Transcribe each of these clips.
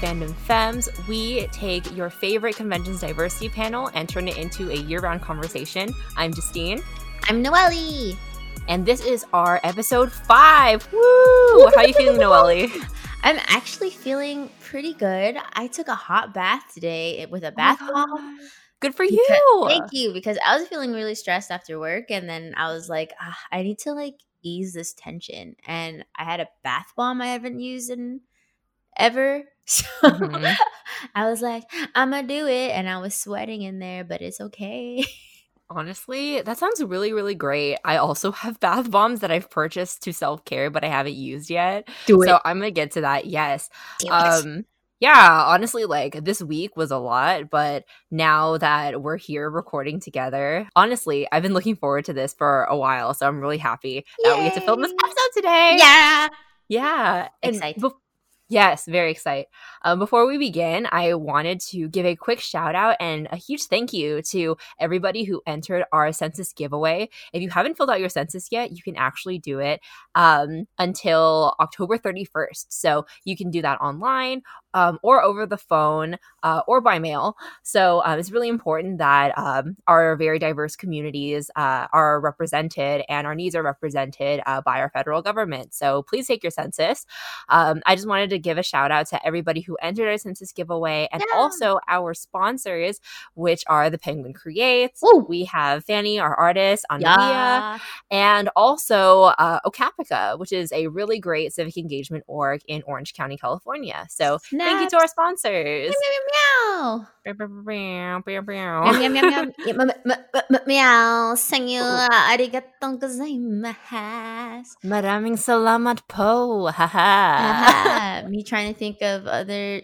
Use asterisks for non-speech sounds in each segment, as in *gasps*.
Fandom Femmes. We take your favorite conventions diversity panel and turn it into a year round conversation. I'm Justine. I'm Noelle. And this is our episode five. Woo! How are you feeling, Noelle? *laughs* I'm actually feeling pretty good. I took a hot bath today with a Oh bath bomb. Good for Because- you. Thank you, because I was feeling really stressed after work, and then I was like, ah, I need to like ease this tension. And I had a bath bomb I haven't used in ever, so Mhm. *laughs* I was like, I'm gonna do it, and I was sweating in there, but it's okay. Honestly, that sounds really, really great. I also *laughs* have bath bombs that I've purchased to self care, but I haven't used yet. Do it. So I'm gonna get to that. Yes. Um, yeah, honestly, like this week was a lot, but now that we're here recording together, honestly, I've been looking forward to this for a while. So I'm really happy that we get to film this episode today. yeah. Yeah. And Excited. bef- yes, very excited. Um, before we begin, I wanted to give a quick shout out and a huge thank you to everybody who entered our census giveaway. If you haven't filled out your census yet, you can actually do it um, until October 31st. So you can do that online um, or over the phone uh, or by mail. So um, it's really important that um, our very diverse communities uh, are represented and our needs are represented uh, by our federal government. So please take your census. Um, I just wanted to give a shout out to everybody who entered our census giveaway and Yeah. also our sponsors, which are the Penguin Creates. Ooh. We have Fanny, our artist, on Yeah. and also uh, OCAPICA, which is a really great civic engagement org in Orange County, California. So thank you to our sponsors. Meow. Meow, meow, meow, meow, Meow, meow. meow, meow, meow, meow, meow, meow, meow, meow. Senyo, arigatong gozaimasu. Maraming salamat po. Haha. Me trying to think of other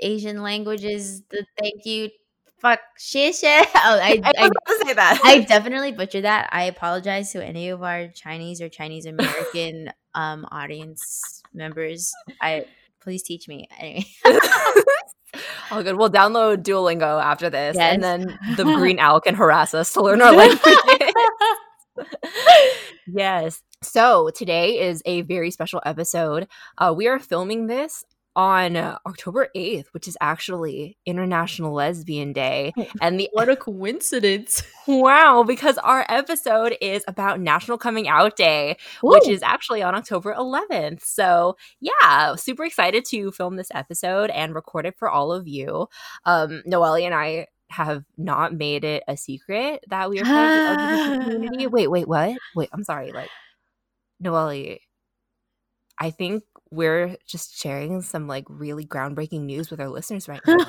Asian languages. The thank you. Fuck. Shit. *laughs* Oh, I, I I, say that. I *laughs* definitely butchered that. I apologize to any of our Chinese or Chinese American um audience members. I please teach me. Anyway. *laughs* All good. We'll download Duolingo after this, and then the green owl can harass us to learn our languages. *laughs* yes. So today is a very special episode. Uh, we are filming this on uh, October 8th, which is actually International Lesbian Day. And the what a coincidence. *laughs* wow, because our episode is about National Coming Out Day, which is actually on October 11th. So, yeah, super excited to film this episode and record it for all of you. Um, Noelle and I have not made it a secret that we are part of the LGBT community. *gasps* Wait, wait, what? Wait, I'm sorry. Like, Noelle, I think we're just sharing some like really groundbreaking news with our listeners right now. *laughs*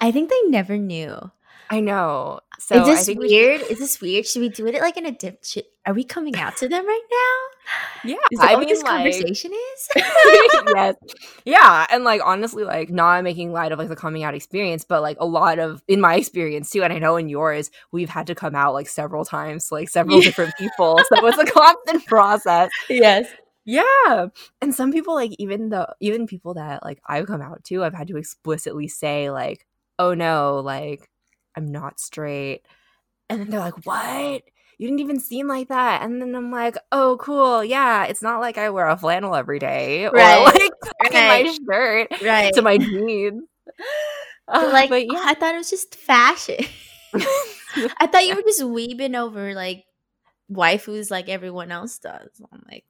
I think they never knew. I know. So Is I this think we should- weird? Is this weird? Should we do it like in a dip? Should, are we coming out to them right now? yeah, Is that I what mean, this like, conversation is? *laughs* yes. Yeah. And like honestly, like not making light of like the coming out experience, but like a lot of in my experience too, and I know in yours, we've had to come out like several times to like several Yeah. different people. So it's a constant process. *laughs* yes. Yeah. And some people like even the even people that like I've come out to, I've had to explicitly say, like, oh no, like I'm not straight. And then they're like, What? You didn't even seem like that. And then I'm like, oh, cool. Yeah, it's not like I wear a flannel every day or Right. like *laughs* tuck in my shirt Right. to my jeans. *laughs* Uh, like, *sighs* but yeah. I thought it was just fashion. *laughs* I thought you were just weeping over like waifus like everyone else does. I'm like,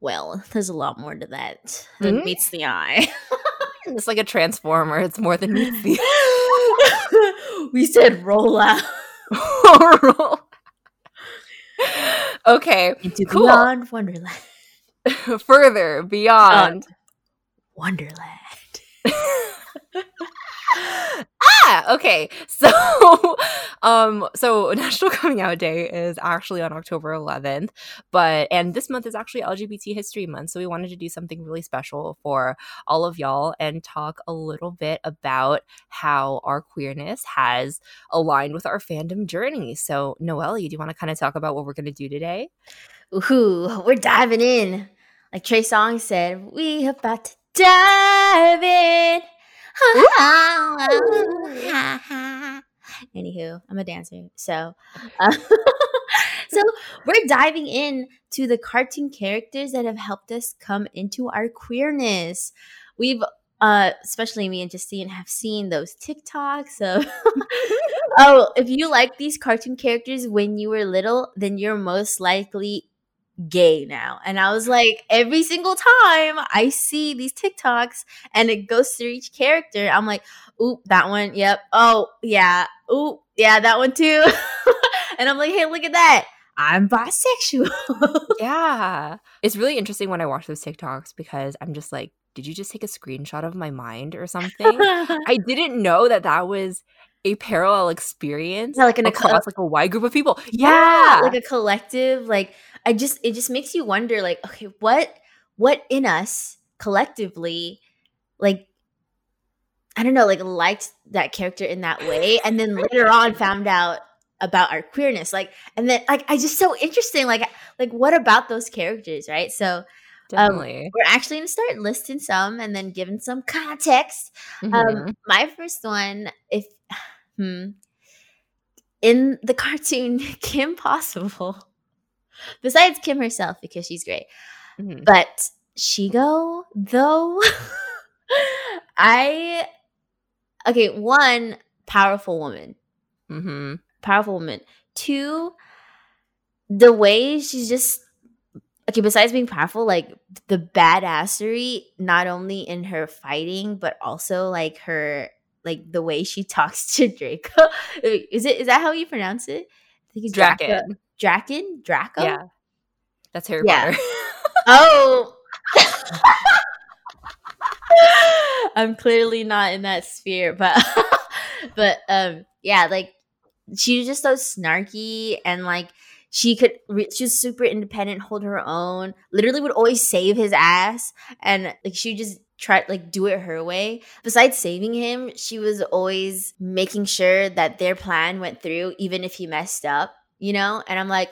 well, there's a lot more to that than Mhm. meets the eye. it's like a transformer. It's more than meets the *laughs* we said roll out eye. *laughs* okay. into Cool. beyond Wonderland. *laughs* Further beyond. Uh, Wonderland. Ah, okay. *laughs* So, um, so *laughs* National Coming Out Day is actually on October 11th, but and this month is actually LGBT History Month, so we wanted to do something really special for all of y'all and talk a little bit about how our queerness has aligned with our fandom journey. So, Noelle, do you want to kind of talk about what we're going to do today? Ooh, we're diving in. Like Trey Songz said, we about to dive in. *laughs* Anywho, I'm a dancer, so uh, *laughs* so we're diving in to the cartoon characters that have helped us come into our queerness. we've uh especially me and Justine have seen those TikToks of *laughs* oh, if you like these cartoon characters when you were little, then you're most likely gay now. And I was like, every single time I see these TikToks and it goes through each character, I'm like, oop, that one, yep. Oh, yeah. Oop, yeah, that one too. *laughs* and I'm like, hey, look at that. I'm bisexual. *laughs* yeah. It's really interesting when I watch those TikToks because I'm just like, did you just take a screenshot of my mind or something? *laughs* I didn't know that that was a parallel experience yeah, like an across like a wide group of people. Yeah. yeah, like a collective. Like I just, it just makes you wonder, like, okay, what, what in us collectively, like, I don't know, like liked that character in that way, and then later on found out about our queerness, like, and then like I just so interesting, like, like what about those characters, right? So um, we're actually going to start listing some and then giving some context. Um, mm-hmm. Um, my first one, if *sighs* hmm, in the cartoon *laughs* Kim Possible, besides Kim herself because she's great, mm-hmm. but Shego though, *laughs* I okay. One powerful woman, mm-hmm. powerful woman. Two, the way she's just okay, besides being powerful, like the badassery, not only in her fighting, but also like her like the way she talks *laughs* to Draco. is it is that how you pronounce it? I think it's Drakken. Drakken? Draco? Yeah. That's Harry yeah. Potter. *laughs* oh. *laughs* I'm clearly not in that sphere, but *laughs* but um yeah, like she was just so snarky and like she could re- she was super independent hold her own literally would always save his ass and like she would just try like do it her way besides saving him she was always making sure that their plan went through even if he messed up you know and i'm like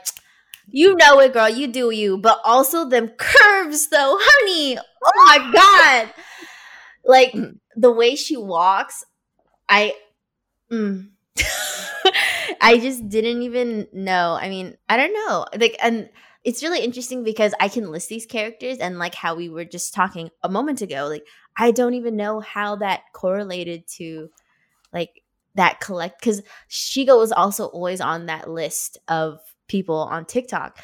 you know it girl you do you but also them curves though honey oh my god like mm. the way she walks i mm. *laughs* I just didn't even know. I mean, I don't know. Like, and it's really interesting because I can list these characters and like how we were just talking a moment ago. Like, I don't even know how that correlated to like that collect because Shego was also always on that list of people on TikTok.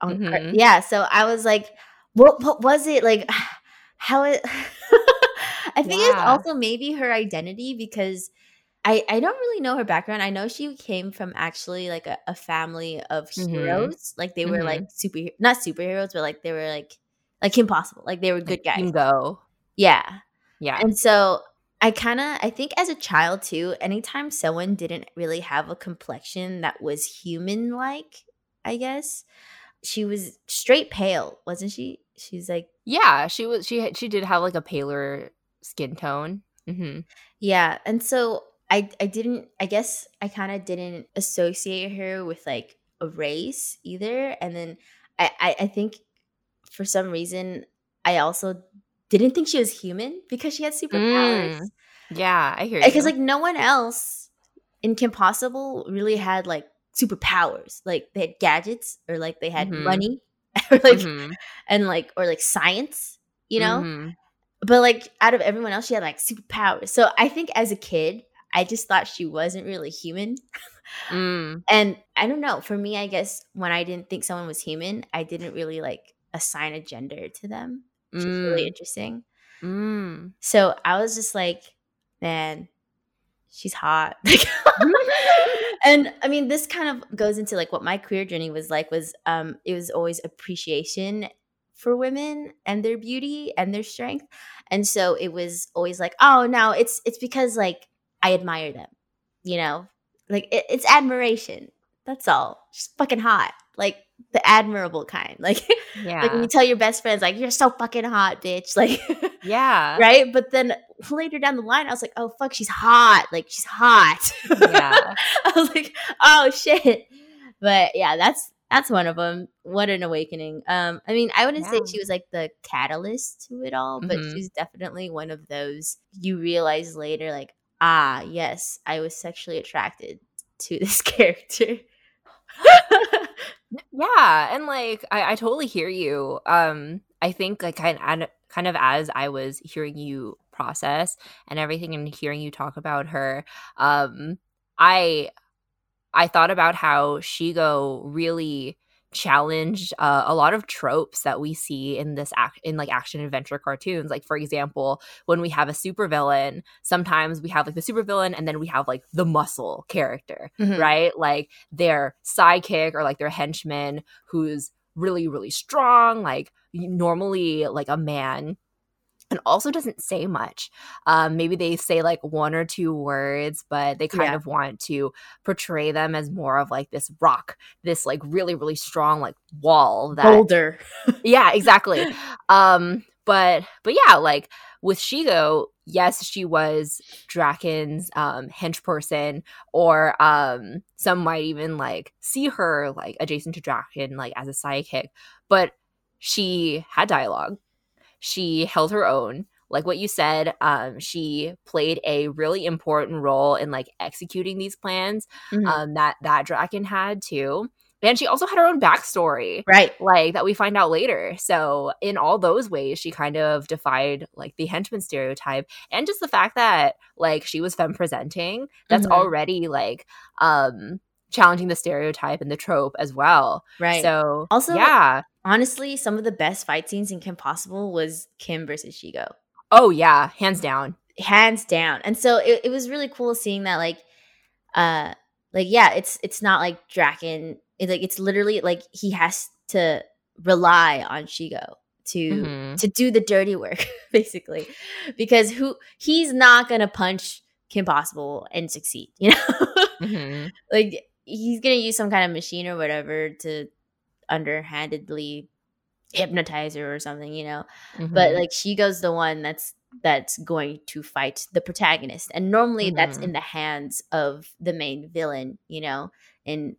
On mm-hmm. yeah, so I was like, what what was it like? *sighs* How it? *laughs* I think yeah. it's also maybe her identity because I, I don't really know her background. I know she came from actually like a, a family of mm-hmm. heroes. Mm-hmm. Like they were mm-hmm. like super not superheroes, but like they were like like impossible. Like they were good guys. Go. Yeah. Yeah. And so I kind of I think as a child too, anytime someone didn't really have a complexion that was human like, I guess, she was straight pale, wasn't she? She's like Yeah, she was she she did have like a paler skin tone. Mm-hmm. Yeah. And so I I didn't I guess I kind of didn't associate her with like a race either. And then I, I, I think for some reason I also didn't think she was human because she had superpowers. Mm. Yeah, I hear you. Because like no one else in Kim Possible really had like superpowers. Like they had gadgets or like they had mm-hmm. money *laughs* or like mm-hmm. and like or like science, you know? Mm-hmm. But like out of everyone else, she had like superpowers. So I think as a kid, I just thought she wasn't really human. mm. *laughs* And I don't know. For me, I guess when I didn't think someone was human, I didn't really like assign a gender to them, which mm. is really interesting. Mm. So I was just like, man, she's hot. *laughs* *laughs* and I mean, this kind of goes into like what my queer journey was like. Was um, it was always appreciation for women and their beauty and their strength, and so it was always like, oh, no, it's it's because like I admire them. You know, like it, it's admiration. That's all. She's fucking hot. Like the admirable kind. *laughs* Like, yeah. like when you tell your best friends, like, you're so fucking hot, bitch. *laughs* Like, yeah. Right. But then later down the line, I was like, oh, fuck, she's hot. Like, she's hot. Yeah. *laughs* I was like, oh, shit. But yeah, that's, that's one of them. What an awakening. Um, I mean, I wouldn't yeah. say she was like the catalyst to it all, but mm-hmm. she's definitely one of those you realize later, like, ah, yes, I was sexually attracted to this character. Yeah, and like I, I totally hear you. Um, I think like kind kind of as I was hearing you process and everything and hearing you talk about her um i i thought about how shego really challenged uh, a lot of tropes that we see in this act in like action adventure cartoons like for example when we have a supervillain sometimes we have like the supervillain and then we have like the muscle character Mhm. right like their sidekick or like their henchman who's really really strong like normally like a man and also doesn't say much um maybe they say like one or two words but they kind Yeah. of want to portray them as more of like this rock this like really really strong like wall that Boulder. *laughs* yeah exactly um but but yeah like with shego yes she was drakken's um hench person or um some might even like see her like adjacent to drakken like as a sidekick but she had dialogue she held her own like what you said um she played a really important role in like executing these plans Mhm. um that that drakken had too and she also had her own backstory right. like that we find out later. So in all those ways, she kind of defied like the henchman stereotype and just the fact that like she was femme presenting. That's Mhm. already like um challenging the stereotype and the trope as well. Right. So Also- yeah. Honestly, some of the best fight scenes in Kim Possible was Kim versus Shego. Oh yeah, hands down. hands down and so it, it was really cool seeing that like uh like yeah it's it's not like drakken it, like it's literally like he has to rely on shego to Mhm. to do the dirty work *laughs* basically because who he's not gonna punch kim possible and succeed *laughs* you know Mhm. like he's gonna use some kind of machine or whatever to underhandedly hypnotize her or something you know but Mhm. like she goes the one that's that's going to fight the protagonist and normally that's Mhm. in the hands of the main villain you know in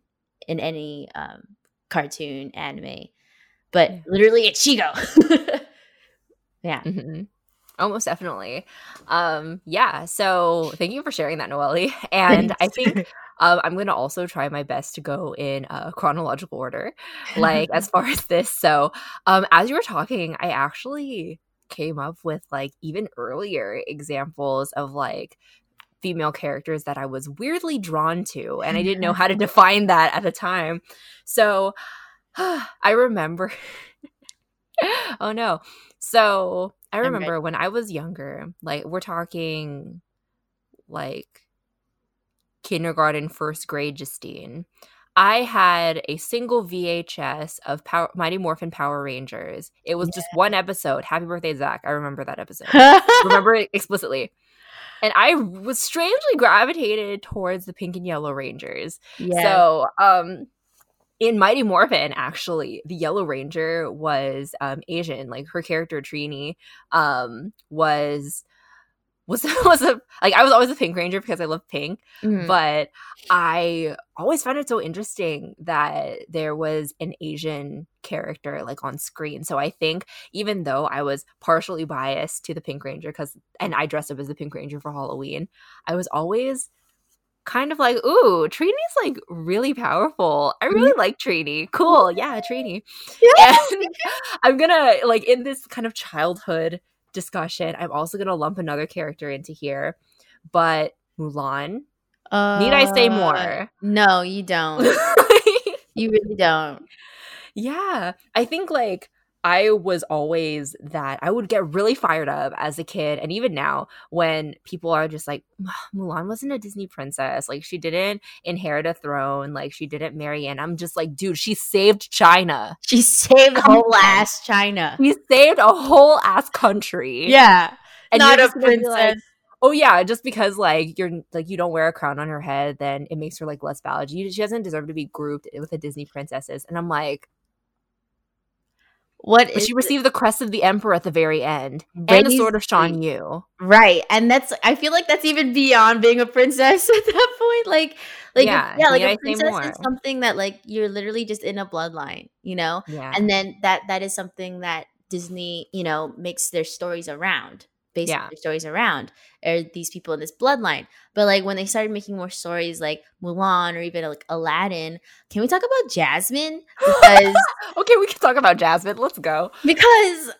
in any um cartoon anime but Yeah. literally it's shego *laughs* yeah Mhm. Almost definitely. Um, yeah. So thank you for sharing that, Noelle. *laughs* And I think *laughs* um, I'm going to also try my best to go in uh, chronological order, like as *laughs* far as this. So um, as you were talking, I actually came up with like even earlier examples of like female characters that I was weirdly drawn to, and I didn't know *laughs* how to define that at the time. So *sighs* I remember. *laughs* oh no. So I remember when I was younger, like we're talking like kindergarten, first grade, Justine. I had a single VHS of Power, Mighty Morphin Power Rangers. It was just one episode. Happy birthday, Zach. I remember that episode. *laughs* remember it explicitly. And I was strangely gravitated towards the pink and yellow Rangers. yeah So, um, in Mighty Morphin, actually, the Yellow Ranger was um Asian. Like her character Trini, um, was was *laughs* was a like I was always a Pink Ranger because I love pink, Mhm. but I always found it so interesting that there was an Asian character like on screen. So I think even though I was partially biased to the Pink Ranger because and I dressed up as the Pink Ranger for Halloween, I was always kind of like, ooh, Trini's like really powerful. I really like Trini. Cool. Yeah, Trini. *laughs* And I'm gonna like in this kind of childhood discussion, I'm also gonna lump another character into here. But Mulan. Need I say Uh, more? no you don't *laughs* you really don't yeah. I think like I was always that I would get really fired up as a kid and even now when people are just like Mulan wasn't a Disney princess. Like she didn't inherit a throne. Like she didn't marry and I'm just like dude she saved China. She saved Come whole ass china. She saved a whole ass country. Yeah. And not a just gonna be princess. Like, oh yeah just because like you're like you don't wear a crown on her head then it makes her like less valid. She doesn't deserve to be grouped with the Disney princesses. And I'm like what But is she received the crest of the emperor at the very end, and the sword of Shan. Yu. Right. And that's I feel like that's even beyond being a princess *laughs* at that point. Like like Yeah, yeah, like a princess is something that like you're literally just in a bloodline, you know? Yeah, And then that that is something that Disney, you know, makes their stories around. Basically Yeah. their stories around are these people in this bloodline. But like when they started making more stories like Mulan or even like Aladdin, can we talk about Jasmine? Because *laughs* okay, we can talk about Jasmine. Let's go. because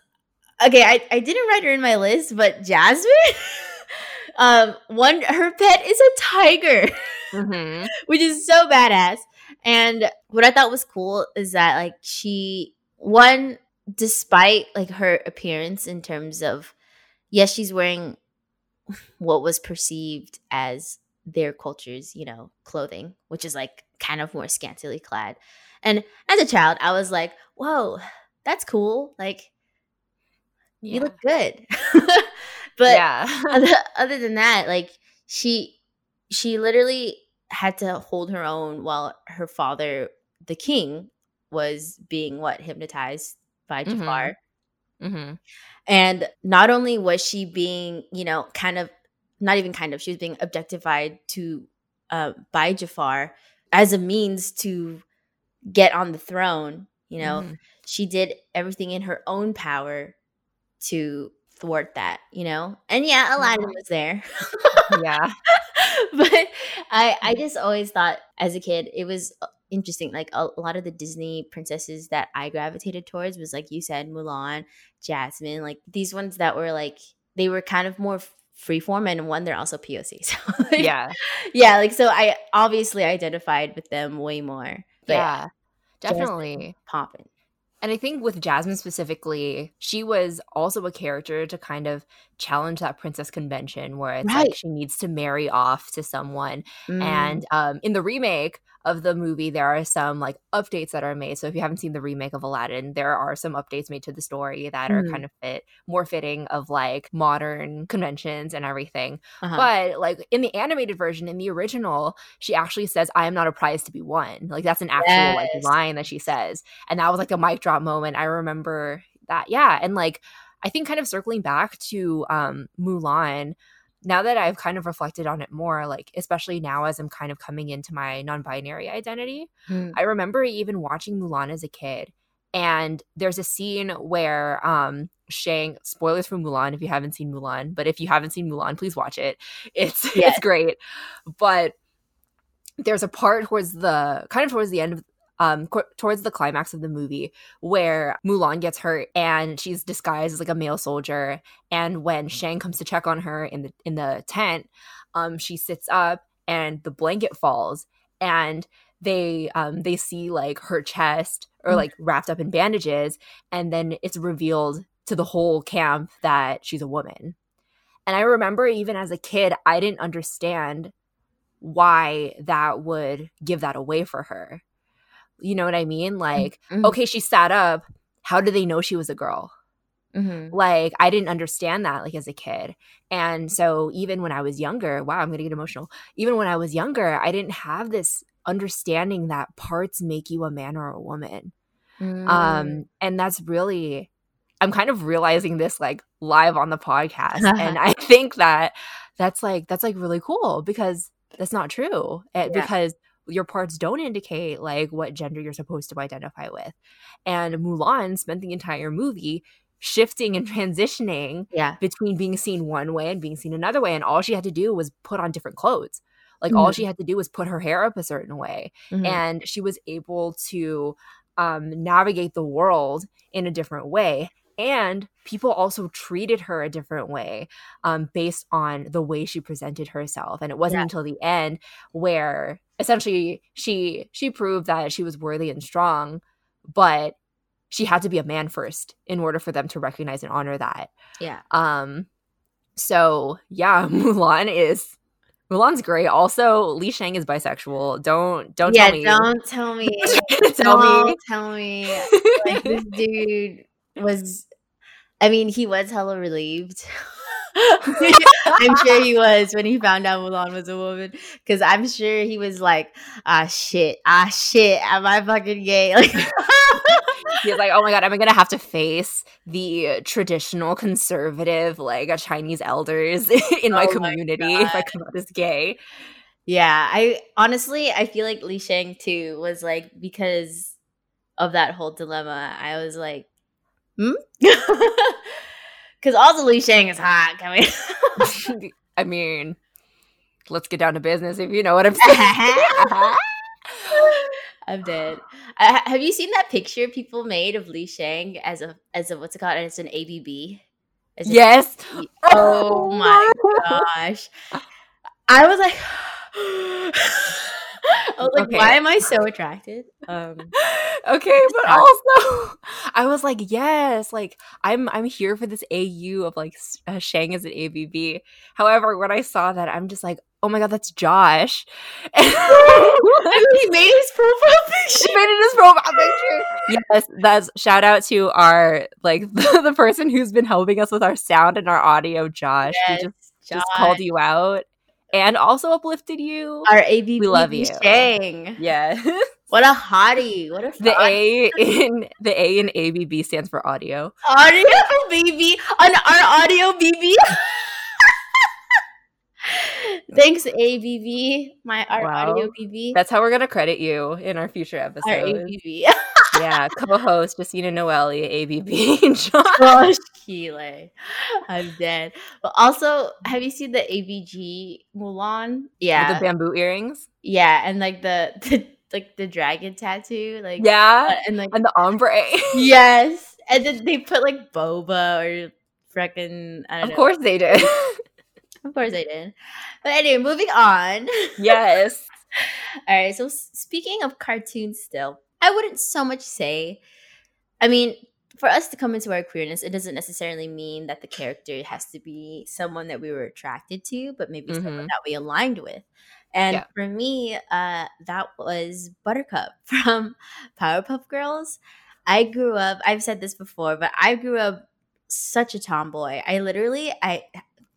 okay, I, I didn't write her in my list, but Jasmine, *laughs* um, one her pet is a tiger, Mhm. *laughs* which is so badass. And what I thought was cool is that like she one, despite like her appearance in terms of yes, she's wearing what was perceived as their culture's, you know, clothing, which is like kind of more scantily clad. And as a child, I was like, whoa, that's cool. Like you look good. *laughs* but yeah. *laughs* other, other than that, like she she literally had to hold her own while her father, the king, was being what hypnotized by. Jafar. Mm-hmm. Hmm And not only was she being, you know, kind of not even kind of, she was being objectified to uh, by Jafar as a means to get on the throne. You know, Mhm. she did everything in her own power to thwart that. You know, and yeah, Aladdin Yeah. was there. Yeah. *laughs* but I I just always thought as a kid it was uh, interesting. Like a, a lot of the Disney princesses that I gravitated towards was like you said, Mulan, Jasmine, like these ones that were like they were kind of more freeform and one they're also POC. *laughs* So like, Yeah. yeah, like so I obviously identified with them way more. Yeah. Definitely. popping. And I think with Jasmine specifically, she was also a character to kind of challenge that princess convention where it's Right. like she needs to marry off to someone. Mm, And um, in the remake of the movie, there are some like updates that are made. So if you haven't seen the remake of Aladdin, there are some updates made to the story that are Mm. kind of fit more fitting of like modern conventions and everything. uh-huh. But like in the animated version, in the original, she actually says, I am not a prize to be won. Like that's an actual like line that she says. And that was like a mic drop moment. I remember that. Yeah. And like I think kind of circling back to um Mulan, now that I've kind of reflected on it more, like especially now as I'm kind of coming into my non-binary identity, Mm. I remember even watching Mulan as a kid. And there's a scene where um Shang spoilers for Mulan if you haven't seen Mulan, but if you haven't seen Mulan, please watch it. It's Yes. *laughs* it's great. But there's a part towards the kind of towards the end of um qu- towards the climax of the movie where Mulan gets hurt and she's disguised as like a male soldier. And when Shang comes to check on her in the in the tent um she sits up and the blanket falls. And they um they see like her chest or Mm. like wrapped up in bandages. And then it's revealed to the whole camp that she's a woman. And i remember even as a kid i didn't understand why that would give that away for her you know what i mean? Like Mhm. okay she sat up. How do they know she was a girl? Mhm. like i didn't understand that like as a kid. And so even when i was younger wow i'm gonna get emotional. Even when i was younger i didn't have this understanding that parts make you a man or a woman. Mm. um and that's really i'm kind of realizing this like live on the podcast. *laughs* And i think that that's like that's like really cool because that's not true. Eh, Yeah. because your parts don't indicate like what gender you're supposed to identify with and mulan spent the entire movie shifting and *laughs* transitioning yeah. between being seen one way and being seen another way and all she had to do was put on different clothes like all Mhm. she had to do was put her hair up a certain way Mhm. and she was able to um, navigate the world in a different way and people also treated her a different way um, based on the way she presented herself and it wasn't Yeah. until the end where essentially she she proved that she was worthy and strong but she had to be a man first in order for them to recognize and honor that yeah. um so yeah *laughs* mulan is mulan's great also li shang is bisexual don't don't yeah, tell me don't tell me. *laughs* tell don't me tell me. *laughs* Like this dude was. I mean, he was hella relieved. *laughs* I'm sure he was when he found out Mulan was a woman, because I'm sure he was like, "Ah, shit, ah, shit, am I fucking gay?" *laughs* Like, He's like, oh my god, am I'm gonna have to face the traditional conservative, like uh, Chinese elders *laughs* in my Oh my community if I come out as gay. yeah, I honestly, I feel like Li Shang too was like because of that whole dilemma. I was like, hmm, because also Li Shang is hot. Coming. *laughs* I mean, let's get down to business if you know what I'm saying. *laughs* I'm dead. Uh, have you seen that picture people made of Li Shang as a as a what's it called? It's an ABB. As yes. A, oh *laughs* my gosh! I was like, *gasps* *laughs* I was like, okay. why am I so attracted? Um, okay, *laughs* but also *laughs* I was like, yes, like I'm I'm here for this AU of like uh, Shang as an ABB. However, when I saw that, I'm just like, oh my god, that's Josh. And he made his profile picture. He made it his profile picture. yes, that's shout out to our like the, the, person who's been helping us with our sound and our audio, Josh. Yes, just, Josh. just called you out and also uplifted you. Our ABB we love you. Shang. Yeah. *laughs* what a hottie. What a The A in the A in ABB stands for audio. Audio BB on our audio BB. *laughs* Thanks, ABB, my our wow. audio BB. That's how we're gonna credit you in our future episodes. Our *laughs* ABB. Yeah, co-host Justina Noelle, ABB, Josh Keeley. I'm dead. But also, have you seen the ABG Mulan? Yeah, With the bamboo earrings. Yeah, and like the, *laughs* the like the dragon tattoo, like yeah, uh, and like and the ombre. yes, and then they put like boba or freaking. Of know. course they did. *laughs* of course they did. But anyway, moving on. Yes. *laughs* All right. So speaking of cartoons, still, I wouldn't so much say. I mean, for us to come into our queerness, it doesn't necessarily mean that the character has to be someone that we were attracted to, but maybe mm-hmm. someone that we aligned with. And yeah. for me, uh, that was Buttercup *laughs* from Powerpuff Girls. I grew up, I've said this before, but I grew up such a tomboy. I literally, I,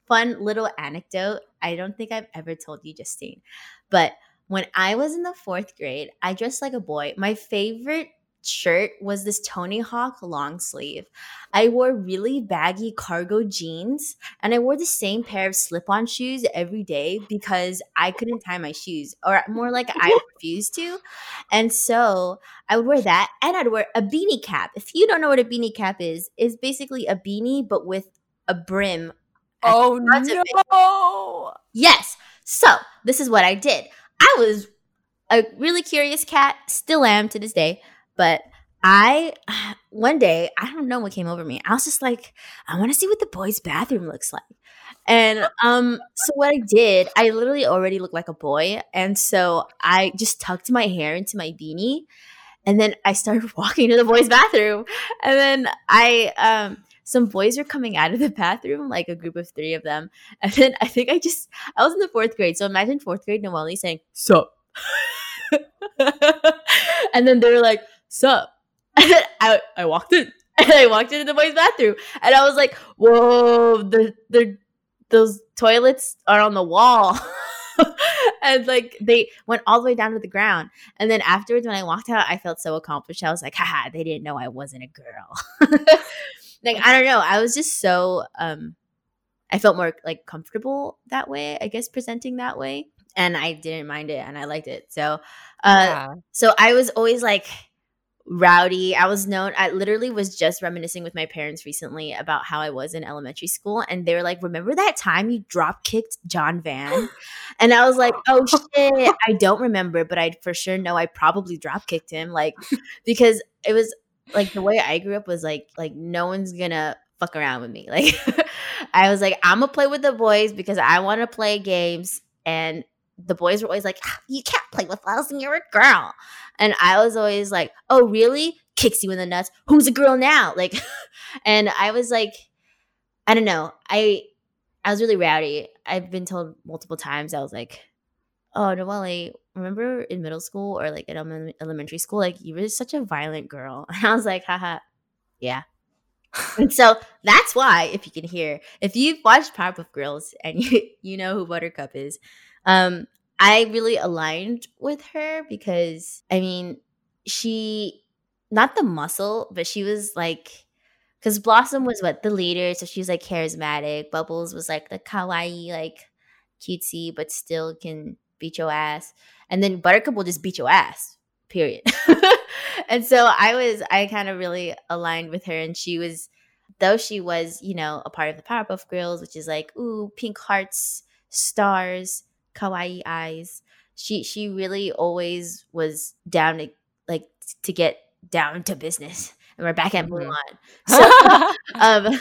fun little anecdote. I don't think I've ever told you, Justine, but when I was in the fourth grade, I dressed like a boy. My favorite shirt was this Tony Hawk long sleeve. I wore really baggy cargo jeans and I wore the same pair of slip on shoes every day because I couldn't tie my shoes, or more like I *laughs* refused to. And so I would wear that and I'd wear a beanie cap. If you don't know what a beanie cap is, it's basically a beanie but with a brim. Oh no. Yes. So this is what I did. I was a really curious cat, still am to this day, but I *sighs* one day, I don't know what came over me. I was just like, I want to see what the boys' bathroom looks like. And *laughs* um so what I did, I literally already looked like a boy, and so I just tucked my hair into my beanie and then I started *laughs* walking to the boys' bathroom. And then I um some boys are coming out of the bathroom, like a group of three of them. *laughs* And then I think I just, I was in the fourth grade. So imagine fourth grade Noelle saying, Sup. *laughs* and then they were like, Sup. *laughs* And then I, I walked in. And I walked into the boys' bathroom. And I was like, Whoa, the, the, those toilets are on the wall. and like they went all the way down to the ground. And then afterwards, when I walked out, I felt so accomplished. I was like, haha, they didn't know I wasn't a girl like I don't know. I was just so um I felt more like comfortable that way, I guess presenting that way. And I didn't mind it and I liked it. So uh yeah. so I was always like rowdy. I was known I literally was just reminiscing with my parents recently about how I was in elementary school and they were like, "Remember that time you drop kicked John Van?" *gasps* And I was like, "Oh *laughs* shit, I don't remember, but I for sure know I probably drop kicked him like because it was like the way I grew up was like like no one's gonna fuck around with me. *laughs* Like I was like, I'm gonna play with the boys because I want to play games. And the boys were always like, ah, you can't play with us and you're a girl. And I was always like, oh really? Kicks you in the nuts. Who's a girl now? *laughs* Like, and I was like, I don't know. I I was really rowdy. I've been told multiple times. I was like, oh Noelle, remember in middle school or like in elementary school, like you were such a violent girl. *laughs* And I was like, haha, yeah. and so that's why, if you can hear, if you've watched Powerpuff Girls and you *laughs* you know who Buttercup is, um, I really aligned with her because I mean, she not the muscle, but she was like because Blossom was what the leader, so she was like charismatic. Bubbles was like the kawaii, like cutesy, but still can beat your ass and then Buttercup will just beat your ass. Period. *laughs* and so I was, I kind of really aligned with her, and she was, though she was, you know, a part of the Powerpuff Girls, which is like, ooh, pink hearts, stars, kawaii eyes. she she really always was down to like to get down to business and we're back at Mhm. Mulan. *laughs* So um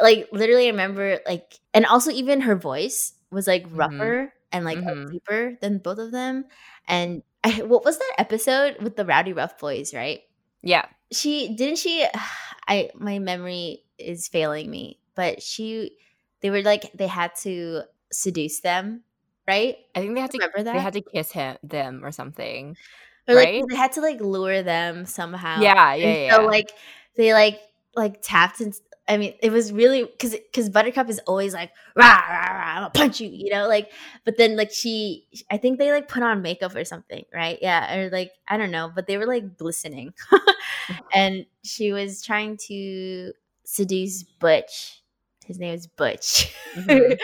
like literally I remember like and also even her voice was like Mhm. rougher and like Mhm. deeper than both of them. And *laughs* I, what was that episode with the Rowdyruff Boys, right? yeah. She didn't she *sighs* I my memory is failing me, but she they were like they had to seduce them, right? I think they had to Remember that? they had to kiss him them or something. Or like right? they had to like lure them somehow. Yeah, yeah, And yeah. So like they like like tapped and I mean it was really because because Buttercup is always like rah rah rah I'm gonna punch you you know like but then like she I think they like put on makeup or something right? Yeah or like I don't know but they were like glistening. *laughs* And she was trying to seduce Butch. His name is Butch. Mhm.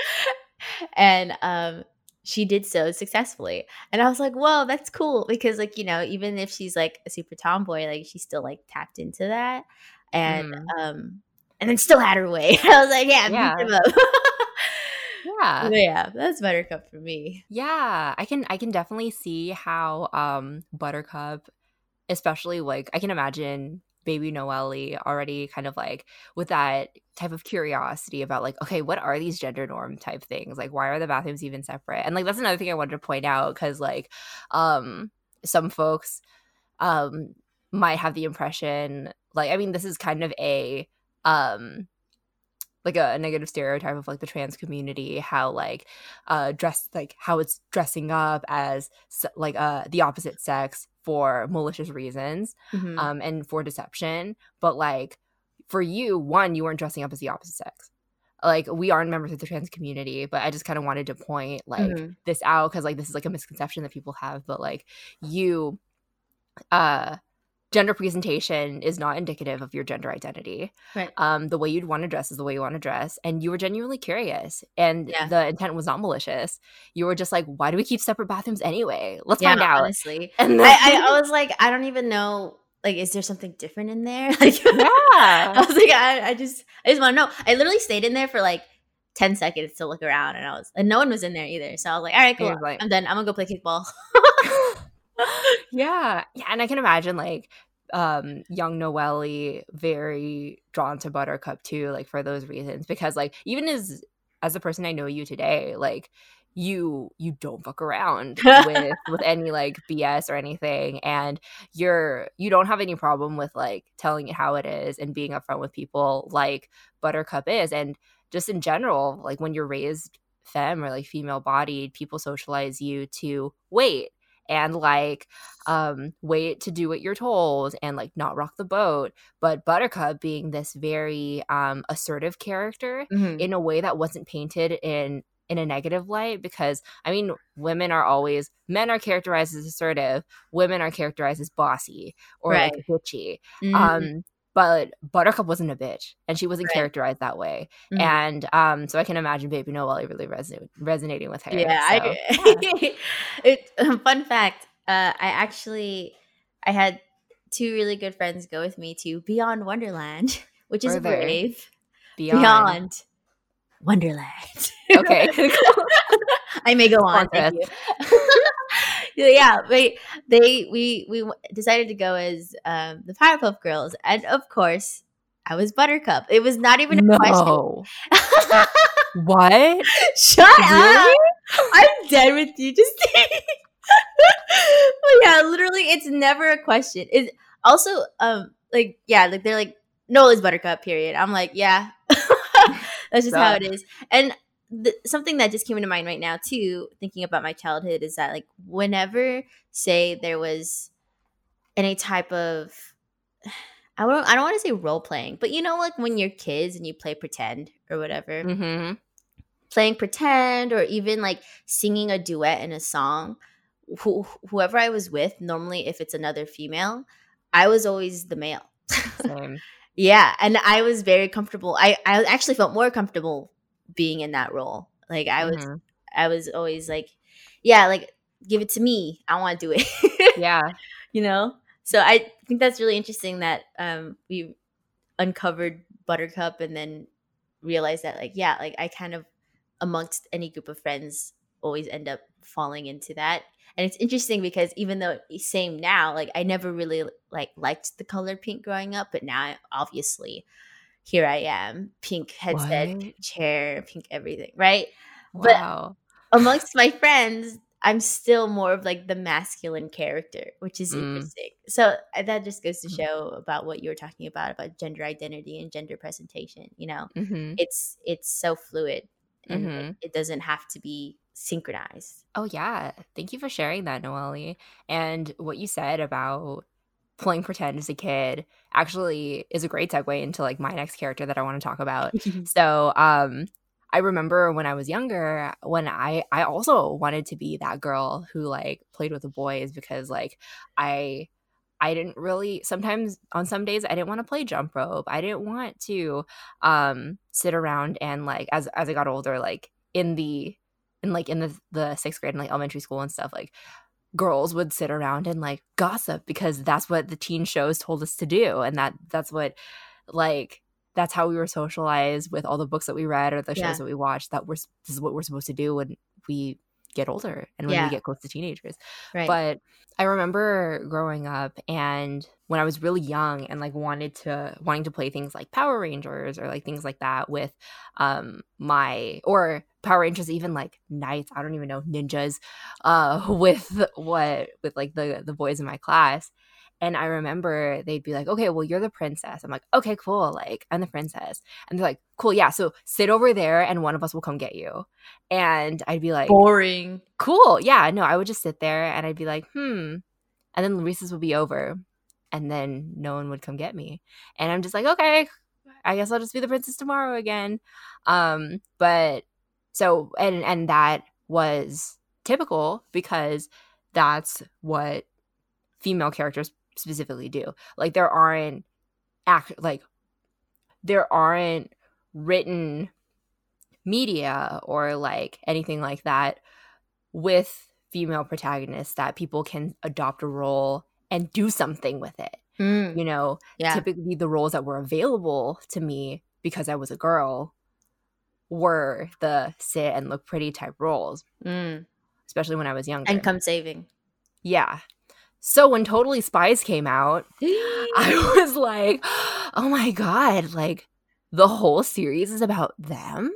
*laughs* and um she did so successfully. And i was like whoa that's cool because like you know even if she's like a super tomboy like she still like tapped into that. And Mhm. um and then still had her way *laughs* i was like yeah, Yeah. beat up *laughs* yeah. But yeah that's buttercup for me Yeah, I can I can definitely see how um Buttercup especially like I can imagine baby Noelle already kind of like with that type of curiosity about like okay, what are these gender norm type things? Like why are the bathrooms even separate? And like that's another thing I wanted to point out cuz like um some folks um might have the impression like I mean this is kind of a um like a, a negative stereotype of like the trans community how like uh dress like how it's dressing up as like uh the opposite sex for malicious reasons Mhm. um and for deception but like for you one you weren't dressing up as the opposite sex like we aren't members of the trans community but i just kind of wanted to point like Mhm. this out because like this is like a misconception that people have but like you uh gender presentation is not indicative of your gender identity right um the way you'd want to dress is the way you want to dress and you were genuinely curious and Yeah. the intent was not malicious you were just like why do we keep separate bathrooms anyway let's yeah find out honestly *laughs* and I, then, I i was like i don't even know like is there something different in there *laughs* like yeah I was like, I, I just, I just want to know. I literally stayed in there for like ten seconds to look around, and I was, and no one was in there either. So I was like, all right, cool, like- I'm done. I'm gonna go play kickball. *laughs* *laughs* yeah yeah and i can imagine like um young noelle very drawn to buttercup too like for those reasons because like even as as a person i know you today like you you don't fuck around with *laughs* with any like bs or anything and you're you don't have any problem with like telling it how it is and being upfront with people like buttercup is and just in general like when you're raised femme or like female bodied people socialize you to wait and like um wait to do what you're told and like not rock the boat but buttercup being this very um assertive character Mhm. in a way that wasn't painted in in a negative light because i mean women are always men are characterized as assertive women are characterized as bossy or like bitchy Mhm. um but buttercup wasn't a bitch and she wasn't Right. characterized that way Mhm. and um so i can imagine baby noelle really reson- resonating with her yeah, so, I, *laughs* it, *laughs* fun fact. Uh, I actually, I had two really good friends go with me to Beyond Wonderland, *laughs* which is Where brave. beyond, Beyond Wonderland. okay I may go on. Thank you. Yeah, wait. They we we decided to go as um, the Powerpuff Girls, and of course, I was Buttercup. It was not even a question. no *laughs* what Shut Really? up! I'm dead with you. Just *laughs* but yeah, literally, it's never a question. It's also um like yeah, like they're like Noelle's Buttercup. Period. I'm like yeah, *laughs* that's just how it is. And th- something that just came into mind right now too, thinking about my childhood, is that like whenever say there was any type of *sighs* I don't I don't want to say role playing, but you know like when you're kids and you play pretend or whatever? Hmm playing pretend or even like singing a duet in a song who, whoever i was with normally if it's another female i was always the male. *laughs* Same. Yeah and i was very comfortable i i actually felt more comfortable being in that role. Like i was Mhm. i was always like yeah like give it to me. I want to do it. *laughs* Yeah. You know? So i think that's really interesting that um we uncovered buttercup and then realized that like yeah like i kind of amongst any group of friends always end up falling into that. And it's interesting because even though same now, like I never really like liked the color pink growing up, but now obviously here I am, pink headset, What? pink chair, pink everything, right? Wow. But amongst my friends, I'm still more of like the masculine character, which is Mm. interesting. So uh, that just goes to Mhm. show about what you were talking about about gender identity and gender presentation. You know, hmm it's it's so fluid and like, Mhm. it doesn't have to be synchronized. Oh yeah. Thank you for sharing that, Noelle. And what you said about playing pretend as a kid actually is a great segue into like my next character that I want to talk about. *laughs* So, um I remember when I was younger when I I also wanted to be that girl who like played with the boys because like I I didn't really sometimes on some days I didn't want to play jump rope. I didn't want to um sit around and like as as I got older like in the in like in the the 6th grade and like elementary school and stuff like girls would sit around and like gossip because that's what the teen shows told us to do and that that's what like that's how we were socialized with all the books that we read or the shows Yeah. that we watched that we're this is what we're supposed to do when we get older and when Yeah. we get close to teenagers right. but I remember growing up and when I was really young and like wanted to wanting to play things like Power Rangers or like things like that with um my or Power Rangers even like knights, I don't even know, ninjas uh *laughs* with what with like the the boys in my class. And I remember they'd be like, okay, well, you're the princess. I'm like, okay, cool. Like, I'm the princess. And they're like, cool, yeah. So sit over there and one of us will come get you. And I'd be like, boring. cool. Yeah, no, I would just sit there and I'd be like, hmm. And then recess would be over and then no one would come get me. And I'm just like, okay, I guess I'll just be the princess tomorrow again. Um, but so and and that was typical because that's what female characters specifically do. Like there aren't act like there aren't written media or like anything like that with female protagonists that people can adopt a role and do something with it. Mm, You know, yeah. typically the roles that were available to me because I was a girl were the sit and look pretty type roles, Mm. especially when I was younger. And come saving. yeah. So when Totally Spies came out, *gasps* I was like, oh my God, like the whole series is about them.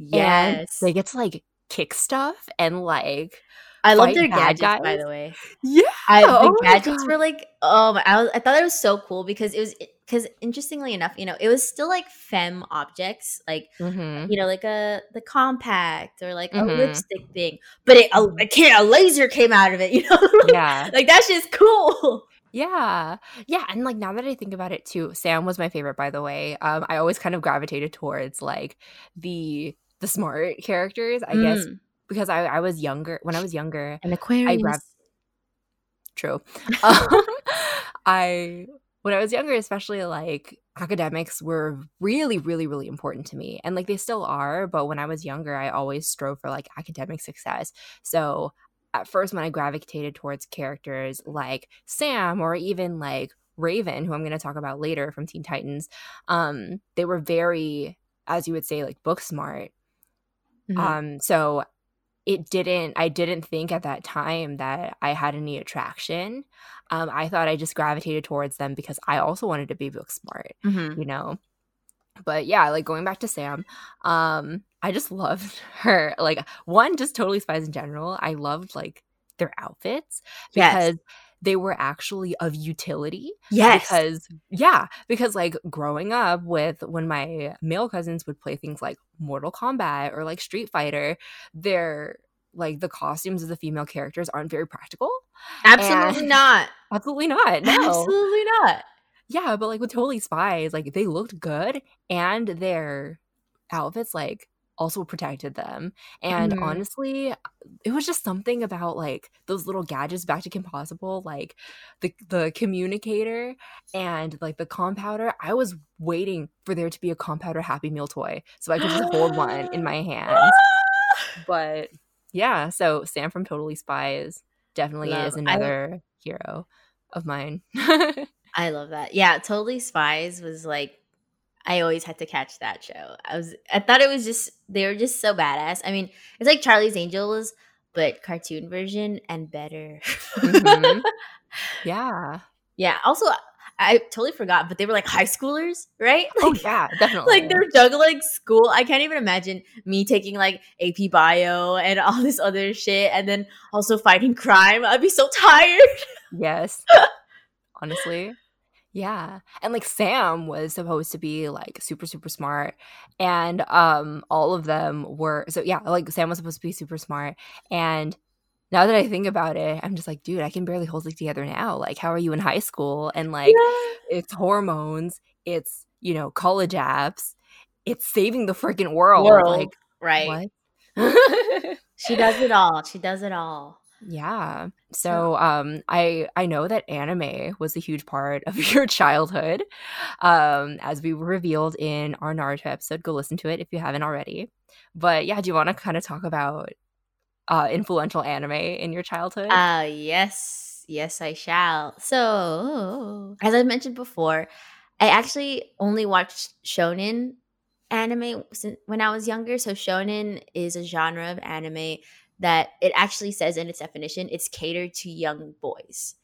And yes. they get to like kick stuff and like I love their gadgets, by the way. Yeah. I, the oh gadgets were like, oh, my, I, was, I thought it was so cool because it was because interestingly enough, you know, it was still like femme objects, like Mhm. you know, like a the compact or like a Mhm. lipstick thing, but it, a, a, can- a laser came out of it, *laughs* you know, Yeah. like that's just cool. *laughs* Yeah. Yeah. And like now that I think about it too, Sam was my favorite, by the way. Um, I always kind of gravitated towards like the the smart characters, I guess, Mm. because I, I was younger when I was younger. An Aquarius. grabbed- True. Um, *laughs* I when I was younger, especially like academics were really, really, really important to me. And like they still are, but when I was younger, I always strove for like academic success. So at first when I gravitated towards characters like Sam or even like Raven, who I'm going to talk about later from Teen Titans, um, they were very, as you would say, like book smart. Mhm. Um, so it didn't I didn't think at that time that I had any attraction. Um, I thought I just gravitated towards them because I also wanted to be book smart, Mhm. you know. But yeah, like going back to Sam, um, I just *laughs* loved her. Like one, just totally spies in general. I loved like their outfits Yes. because they were actually of utility Yes. because yeah because like growing up with when my male cousins would play things like mortal kombat or like street fighter they're like the costumes of the female characters aren't very practical Absolutely not. absolutely not no Absolutely not. yeah but like with totally spies like they looked good and their outfits like also protected them and Mhm. honestly it was just something about like those little gadgets back to kim possible like the the communicator and like the compowder i was waiting for there to be a compowder happy meal toy so i could just hold one in my *gasps* hand. but yeah so sam from totally spies definitely Love. is I- another hero of mine *laughs* I love that. Yeah, Totally Spies was like I always had to catch that show. I was I thought it was just they were just so badass. I mean, it's like Charlie's Angels, but cartoon version and better. Mhm. *laughs* Yeah. yeah. Also, I totally forgot, but they were like high schoolers, right? *laughs* Oh Like, yeah, definitely. like they're juggling school. I can't even imagine me taking like AP Bio and all this other shit, and then also fighting crime. I'd be so tired. Yes. *laughs* Honestly. Yeah. And like Sam was supposed to be like super super smart and um all of them were so yeah, like Sam was supposed to be super smart and now that I think about it, I'm just like, dude, I can barely hold it together now. Like how are you in high school and like it's hormones, it's, you know, college apps, it's saving the freaking world. World, Like right? what? *laughs* She does it all. She does it all. Yeah. So um I I know that anime was a huge part of *laughs* your childhood. Um as we revealed in our Naruto episode. Go listen to it if you haven't already. But yeah, do you want to kind of talk about uh influential anime in your childhood? Uh yes, yes I shall. So, as I mentioned before, I actually only watched shonen anime when I was younger. So shonen is a genre of anime that it actually says in its definition it's catered to young boys.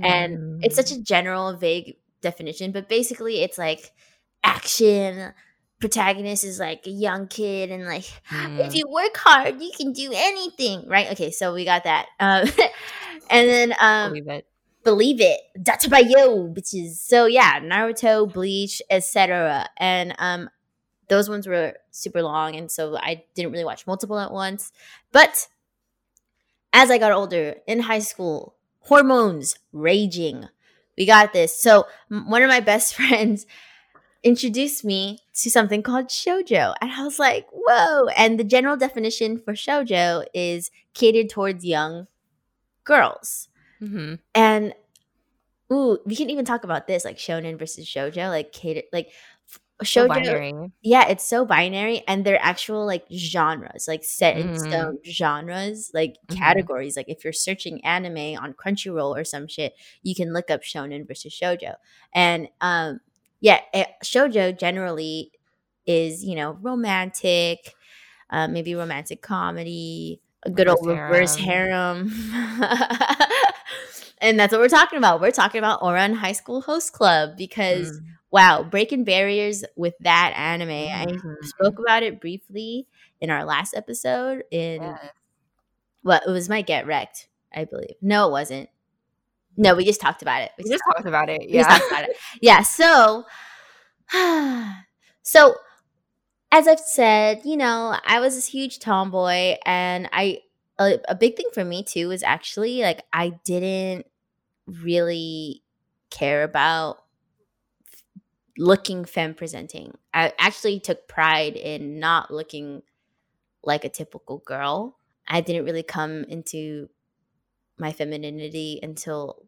And it's such a general vague definition, but basically it's like action protagonist is like a young kid and like *laughs* Mm. if you work hard, you can do anything, right? Okay, so we got that. Um, *laughs* and then um, believe it. believe it, Dattebayo, bitches. So yeah, Naruto, Bleach, etc. And um, those ones were super long, and so I didn't really watch multiple at once. But as I got older in high school, hormones raging. We got this. So m- one of my best *laughs* friends introduced me to something called shojo and i was like whoa and the general definition for shojo is catered towards young girls hmm and ooh we can even talk about this like shonen versus shojo like catered like shojo binary. yeah it's so binary and they're actual like genres like set in Mhm. stone genres like Mhm. categories like if you're searching anime on crunchyroll or some shit you can look up shonen versus shojo and um yeah eh, shojo generally is you know romantic uh, maybe romantic comedy a good old Reverse reverse harem *laughs* and that's what we're talking about we're talking about ouran high school host club because Mm. Wow breaking barriers with that anime i Mhm. spoke about it briefly in our last episode in Yes. what it was my get wrecked i believe no it wasn't no we just talked about it We just talked about it. we Yeah. about it yeah so *sighs* so as i've said you know i was this huge tomboy and i a, a big thing for me too was actually like i didn't really care about looking femme presenting. I actually took pride in not looking like a typical girl. I didn't really come into my femininity until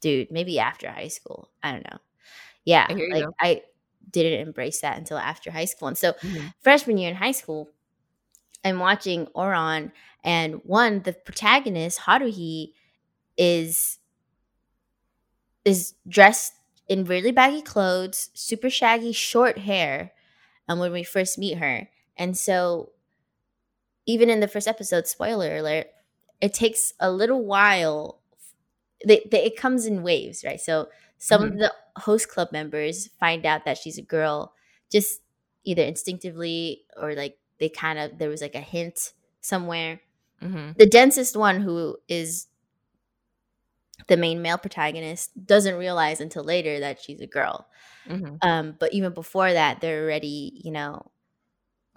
dude maybe after high school. I don't know. Yeah I like i didn't embrace that until after high school. And so Mhm. freshman year in high school i'm watching ouran and one the protagonist haruhi is is dressed in really baggy clothes super shaggy short hair and when we first meet her and so even in the first episode spoiler alert it takes a little while they, they, it comes in waves right so some of Mhm. the host club members find out that she's a girl just either instinctively or like they kind of there was like a hint somewhere Mhm. the densest one who is the main male protagonist doesn't realize until later that she's a girl. Mhm. um but even before that they're already you know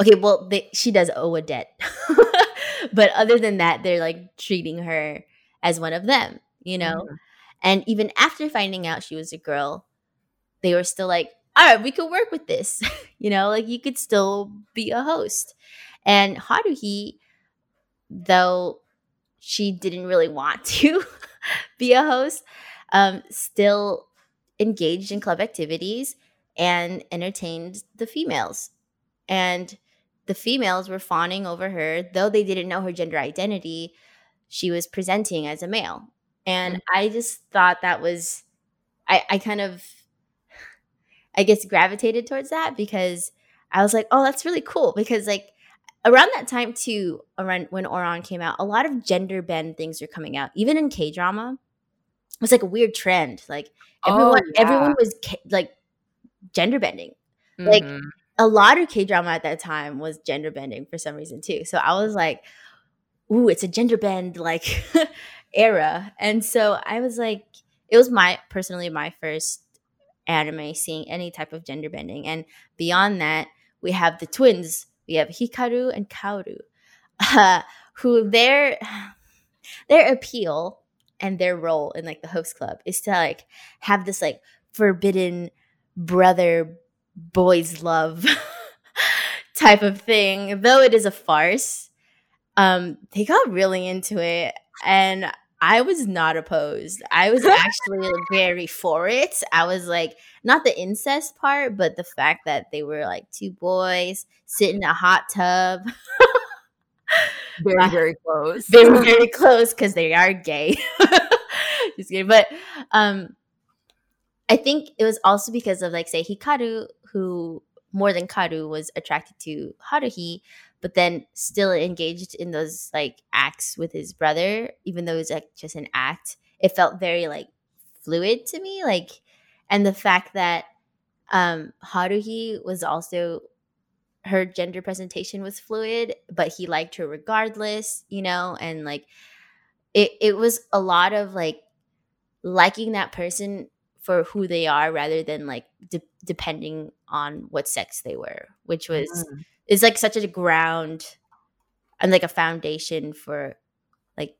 okay well they, she does owe a debt. *laughs* But other than that they're like treating her as one of them you know? Mhm. and even after finding out she was a girl they were still like all right we could work with this *laughs* you know? Like you could still be a host. And haruhi though she didn't really want *laughs* to *laughs* be a host um still engaged in club activities and entertained the females. And the females were fawning over her. Though they didn't know her gender identity she was presenting as a male. And i just thought that was i i kind of i guess gravitated towards that because i was like oh that's really cool. Because like around that time too, around when Ouran came out, a lot of gender bend things were coming out. Even in K drama, it was like a weird trend. Like everyone, Oh, yeah. everyone was K- like gender bending. Mm-hmm. like, A lot of K drama at that time was gender bending for some reason too. So I was like, "Ooh, it's a gender bend like *laughs* era." And so I was like, it was my personally my first anime seeing any type of gender bending. And beyond that, we have the twins. We have Hikaru and Kaoru, uh, who their their appeal and their role in like the host club is to like have this like forbidden brother boys love *laughs* type of thing. Though it is a farce, um, they got really into it, and I was not opposed. I was actually very for it. I was like, not the incest part, but the fact that they were like two boys sitting in a hot tub. *laughs* very very close. they were very close because they are gay. *laughs* Just kidding. But um I think it was also because of like say Hikaru, who more than Kaoru was attracted to Haruhi, but then still engaged in those like acts with his brother, even though it was like just an act. It felt very like fluid to me. Like and the fact that um Haruhi was also her gender presentation was fluid, but he liked her regardless, you know, and like it it was a lot of like liking that person for who they are rather than like de- depending on what sex they were, which was Mm. is like such a ground and like a foundation for like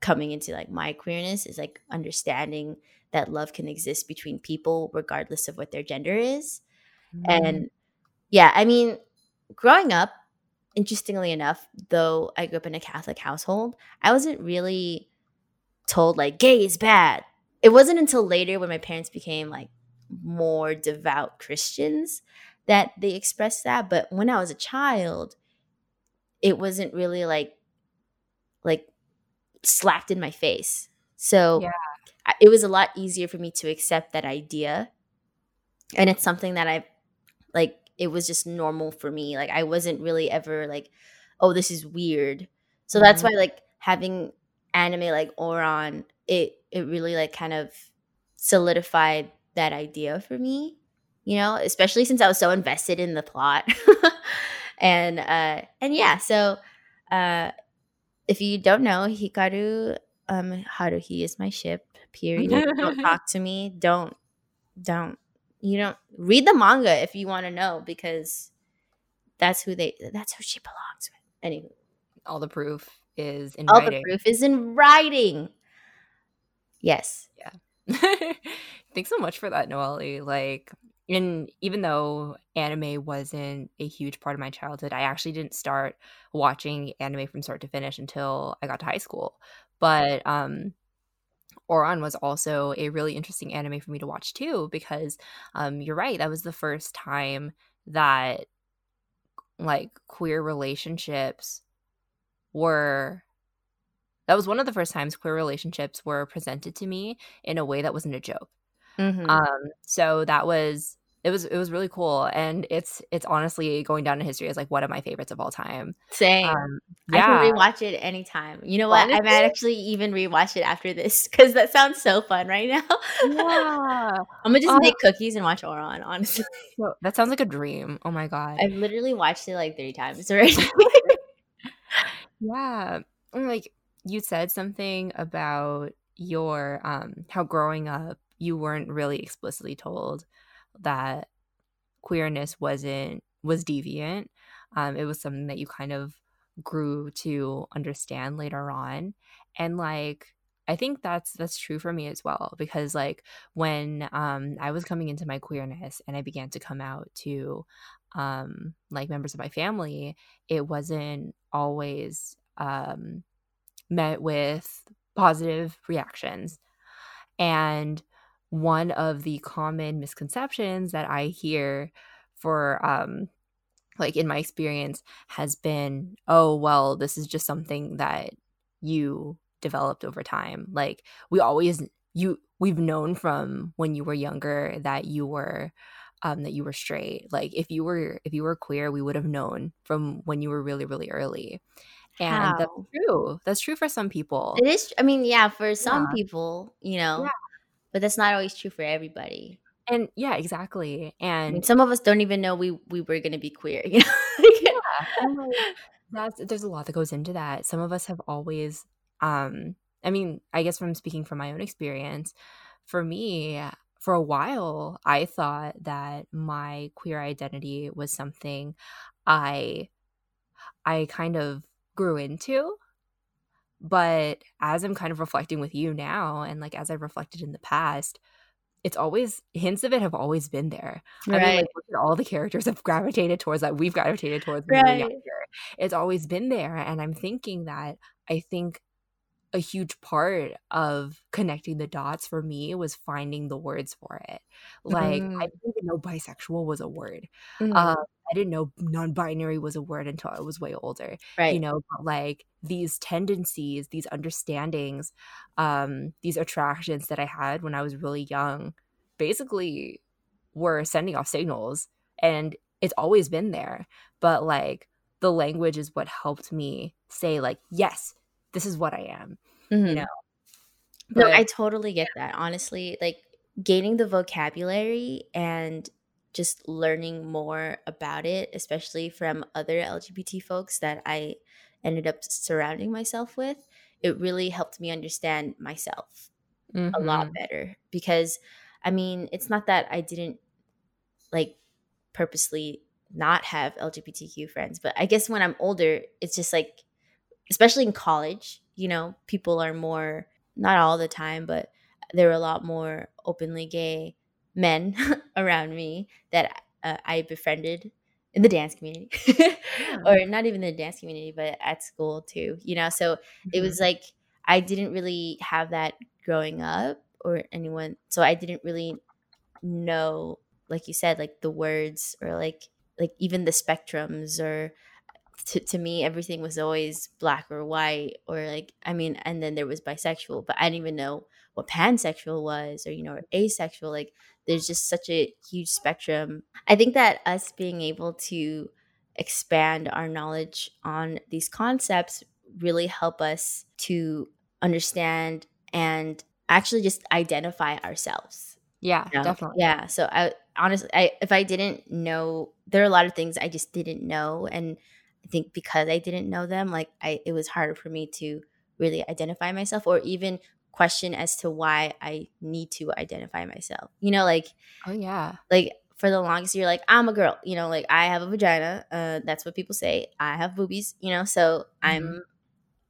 coming into like my queerness is like understanding that love can exist between people regardless of what their gender is Mm. and yeah, I mean, growing up, interestingly enough, though I grew up in a Catholic household, I wasn't really told like gay is bad. It wasn't until later when my parents became like more devout Christians that they expressed that. But when I was a child, it wasn't really like like slapped in my face. So Yeah. It was a lot easier for me to accept that idea. And it's something that I've like it was just normal for me. Like I wasn't really ever like, oh, this is weird. So that's Mhm. why like having anime like Ouran, it it really like kind of solidified that idea for me. You know, especially since I was so invested in the plot. *laughs* and uh and yeah, so uh if you don't know, Hikaru um Haruhi is my ship. Period. don't *laughs* talk to me. Don't don't you don't read the manga if you want to know because that's who they that's who she belongs with. Anyway, all the proof is in all writing. the proof is in writing. Yes. Yeah. *laughs* Thanks so much for that, Noelle. Like, and even though anime wasn't a huge part of my childhood, I actually didn't start watching anime from start to finish until I got to high school. But um Ouran was also a really interesting anime for me to watch too, because um you're right, that was the first time that like queer relationships were that was one of the first times queer relationships were presented to me in a way that wasn't a joke. Mhm. Um, so that was it was it was really cool, and it's it's honestly going down in history as like one of my favorites of all time. Same. Um, I yeah, can rewatch it anytime. You know what? I might actually even rewatch it after this because that sounds so fun right now. yeah. *laughs* I'm gonna just Oh. make cookies and watch Ouran. Honestly, that sounds like a dream. Oh my god. I've literally watched it like three times already. *laughs* *laughs* Yeah. And, Like you said something about your um how growing up you weren't really explicitly told that queerness wasn't was deviant. Um it was something that you kind of grew to understand later on. And like I think that's that's true for me as well because like when um I was coming into my queerness and I began to come out to um like members of my family, it wasn't always um met with positive reactions. And one of the common misconceptions that I hear for um like in my experience has been oh well this is just something that you developed over time like we always you we've known from when you were younger that you were um, that you were straight. Like if you were if you were queer, we would have known from when you were really really early. And How? that's true. That's true for some people. It is. I mean, yeah, for some Yeah. people, you know, Yeah. but that's not always true for everybody. And yeah, exactly. I mean, And some of us don't even know we we were gonna be queer. *laughs* You know. Yeah, like that's there's a lot that goes into that. Some of us have always um I mean, I guess from speaking from my own experience, for me, for a while, I thought that my queer identity was something I I kind of grew into. But as I'm kind of reflecting with you now and like as I've reflected in the past, it's always hints of it have always been there. I mean, like look at all the characters have gravitated towards that we've gravitated towards when we were Right. It's always been there. And I'm thinking that I think a huge part of connecting the dots for me was finding the words for it. Like I Mm, didn't even know bisexual was a word. Uh, I didn't know non-binary was a word until I was way older. Right. You know, but like these tendencies, these understandings, um, these attractions that I had when I was really young, basically were sending off signals, and it's always been there. But like the language is what helped me say like, yes, this is what I am. You mhm. know, No, I totally get that. Honestly, like gaining the vocabulary and just learning more about it, especially from other LGBT folks that I ended up surrounding myself with, it really helped me understand myself a lot Mhm. better. Because, I mean, it's not that I didn't like purposely not have LGBTQ friends, but I guess when I'm older, it's just like, especially in college, you know, people are more, not all the time, but there were a lot more openly gay men *laughs* around me that uh, I befriended in the dance community. *laughs* yeah. or not even the dance community, but at school too, you know? So it Mhm. was like I didn't really have that growing up or anyone. So I didn't really know, like you said, like the words or like, like even the spectrums or to, to me everything was always black or white or like i mean and then there was bisexual but i didn't even know what pansexual was or you know or asexual like there's just such a huge spectrum i think that us being able to expand our knowledge on these concepts really help us to understand and actually just identify ourselves Yeah, you know? definitely. yeah so i honestly i if i didn't know there are a lot of things i just didn't know and i think because i didn't know them like i it was harder for me to really identify myself or even question as to why i need to identify myself you know like Oh yeah. like for the longest you're like i'm a girl you know like i have a vagina uh that's what people say i have boobies you know so Mhm. i'm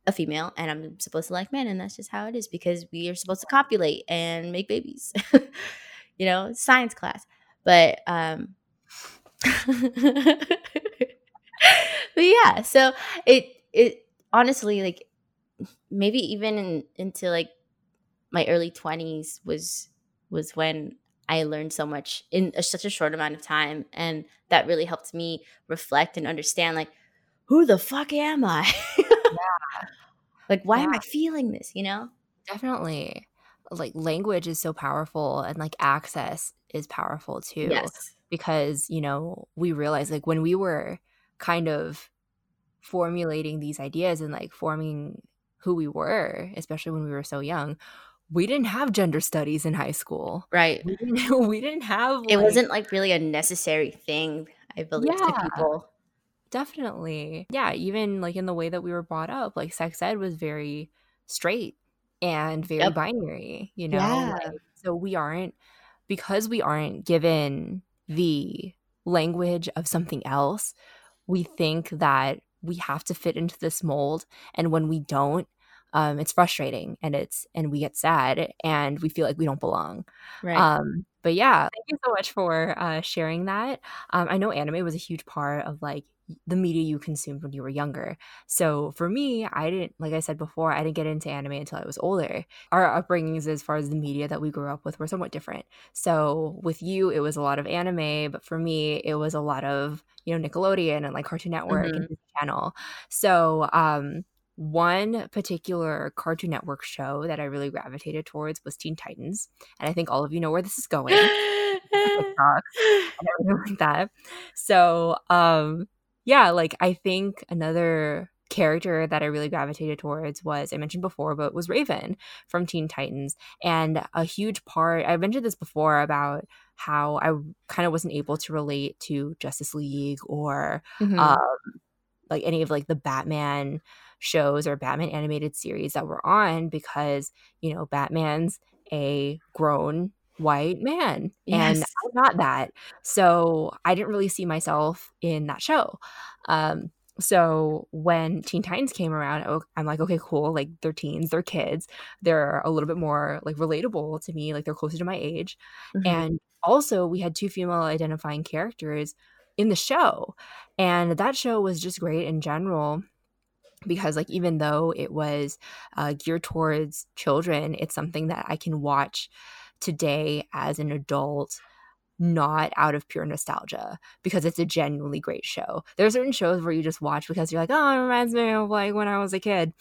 a female and i'm supposed to like men and that's just how it is because we are supposed to copulate and make babies *laughs* you know science class but um *laughs* but yeah so it it honestly like maybe even in, into like my early 20s was was when I learned so much in a, such a short amount of time and that really helped me reflect and understand like who the fuck am I? *laughs* like why am I feeling this, you know? Definitely. Like language is so powerful and like access is powerful too Yes. because, you know, we realize like when we were kind of formulating these ideas and like forming who we were, especially when we were so young, we didn't have gender studies in high school. Right. We didn't *laughs* we didn't have It like wasn't like really a necessary thing, I believe, to people. Definitely. Yeah, even like in the way that we were brought up, like sex ed was very straight and very Yep. binary, you know? Yeah. Like, so we aren't because we aren't given the language of something else, we think that we have to fit into this mold and when we don't, um, it's frustrating and it's and we get sad and we feel like we don't belong. Right. Um, but yeah, thank you so much for uh, sharing that. Um, I know anime was a huge part of like the media you consumed when you were younger. So for me, I didn't, like I said before, I didn't get into anime until I was older. Our upbringings, as far as the media that we grew up with, were somewhat different. So with you, it was a lot of anime, but for me, it was a lot of you know Nickelodeon and like Cartoon Network Mhm. and Channel. So um, one particular Cartoon Network show that I really gravitated towards was Teen Titans, and I think all of you know where this is going. TikTok and everything like that. So, um, yeah, like I think another character that I really gravitated towards was I mentioned before, but was Raven from Teen Titans. And a huge part, I mentioned this before about how I kind of wasn't able to relate to Justice League or Mhm. um, like any of like the Batman shows or Batman animated series that were on because, you know, Batman's a grown white man and I'm not that. So I didn't really see myself in that show. Um, so when Teen Titans came around, I'm like, okay, cool. Like they're teens, they're kids. They're a little bit more like relatable to me. Like they're closer to my age. Mhm. And also, we had two female identifying characters in the show. And that show was just great in general because, like, even though it was uh, geared towards children, it's something that I can watch today as an adult. Not out of pure nostalgia because it's a genuinely great show. There are certain shows where you just watch because you're like, oh, it reminds me of like when I was a kid.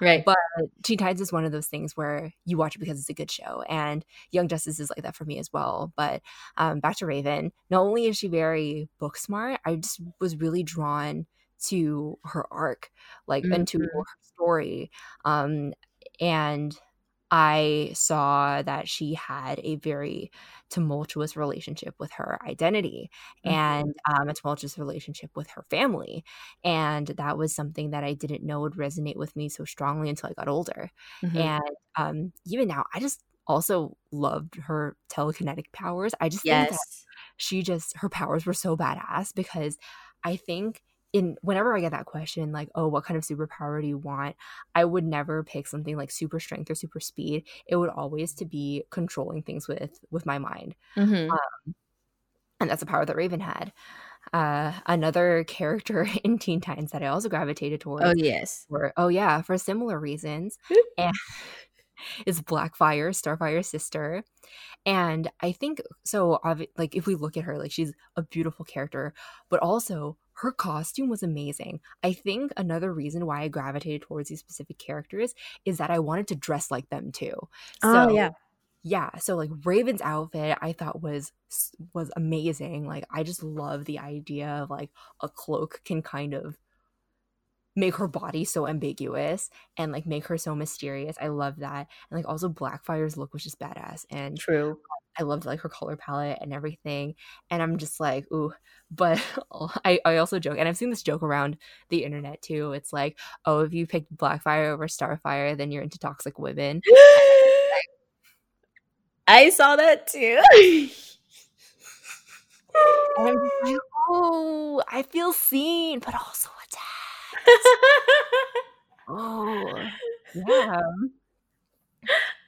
right. But Teen Titans is one of those things where you watch it because it's a good show, and Young Justice is like that for me as well. But um, back to Raven, not only is she very book smart, I just was really drawn to her arc, like and to Mhm. her story, um, and I saw that she had a very tumultuous relationship with her identity Mhm. and um, a tumultuous relationship with her family. And that was something that I didn't know would resonate with me so strongly until I got older. Mhm. And um, even now, I just also loved her telekinetic powers. I just think that she just her powers were so badass because I think in whenever I get that question like oh what kind of superpower do you want? I would never pick something like super strength or super speed. It would always to be controlling things with with my mind. Mhm. and that's a power that Raven had. Uh another character *laughs* in Teen Titans that I also gravitated towards Oh yes. for oh yeah for similar reasons and *laughs* is Blackfire Starfire's sister. And I think so like if we look at her like she's a beautiful character but also her costume was amazing. I think another reason why I gravitated towards these specific characters is that I wanted to dress like them too. Oh So, yeah. yeah so like raven's outfit i thought was was amazing. Like i just love the idea of like a cloak can kind of make her body so ambiguous and like make her so mysterious i love that and like also blackfire's look was just badass and True. i loved like her color palette and everything and i'm just like ooh but *laughs* oh, I, I also joke and i've seen this joke around the internet too it's like oh if you picked blackfire over starfire then you're into toxic women *gasps* I saw that too. *laughs* And I'm just like, oh, I feel seen, but also. Oh, yeah.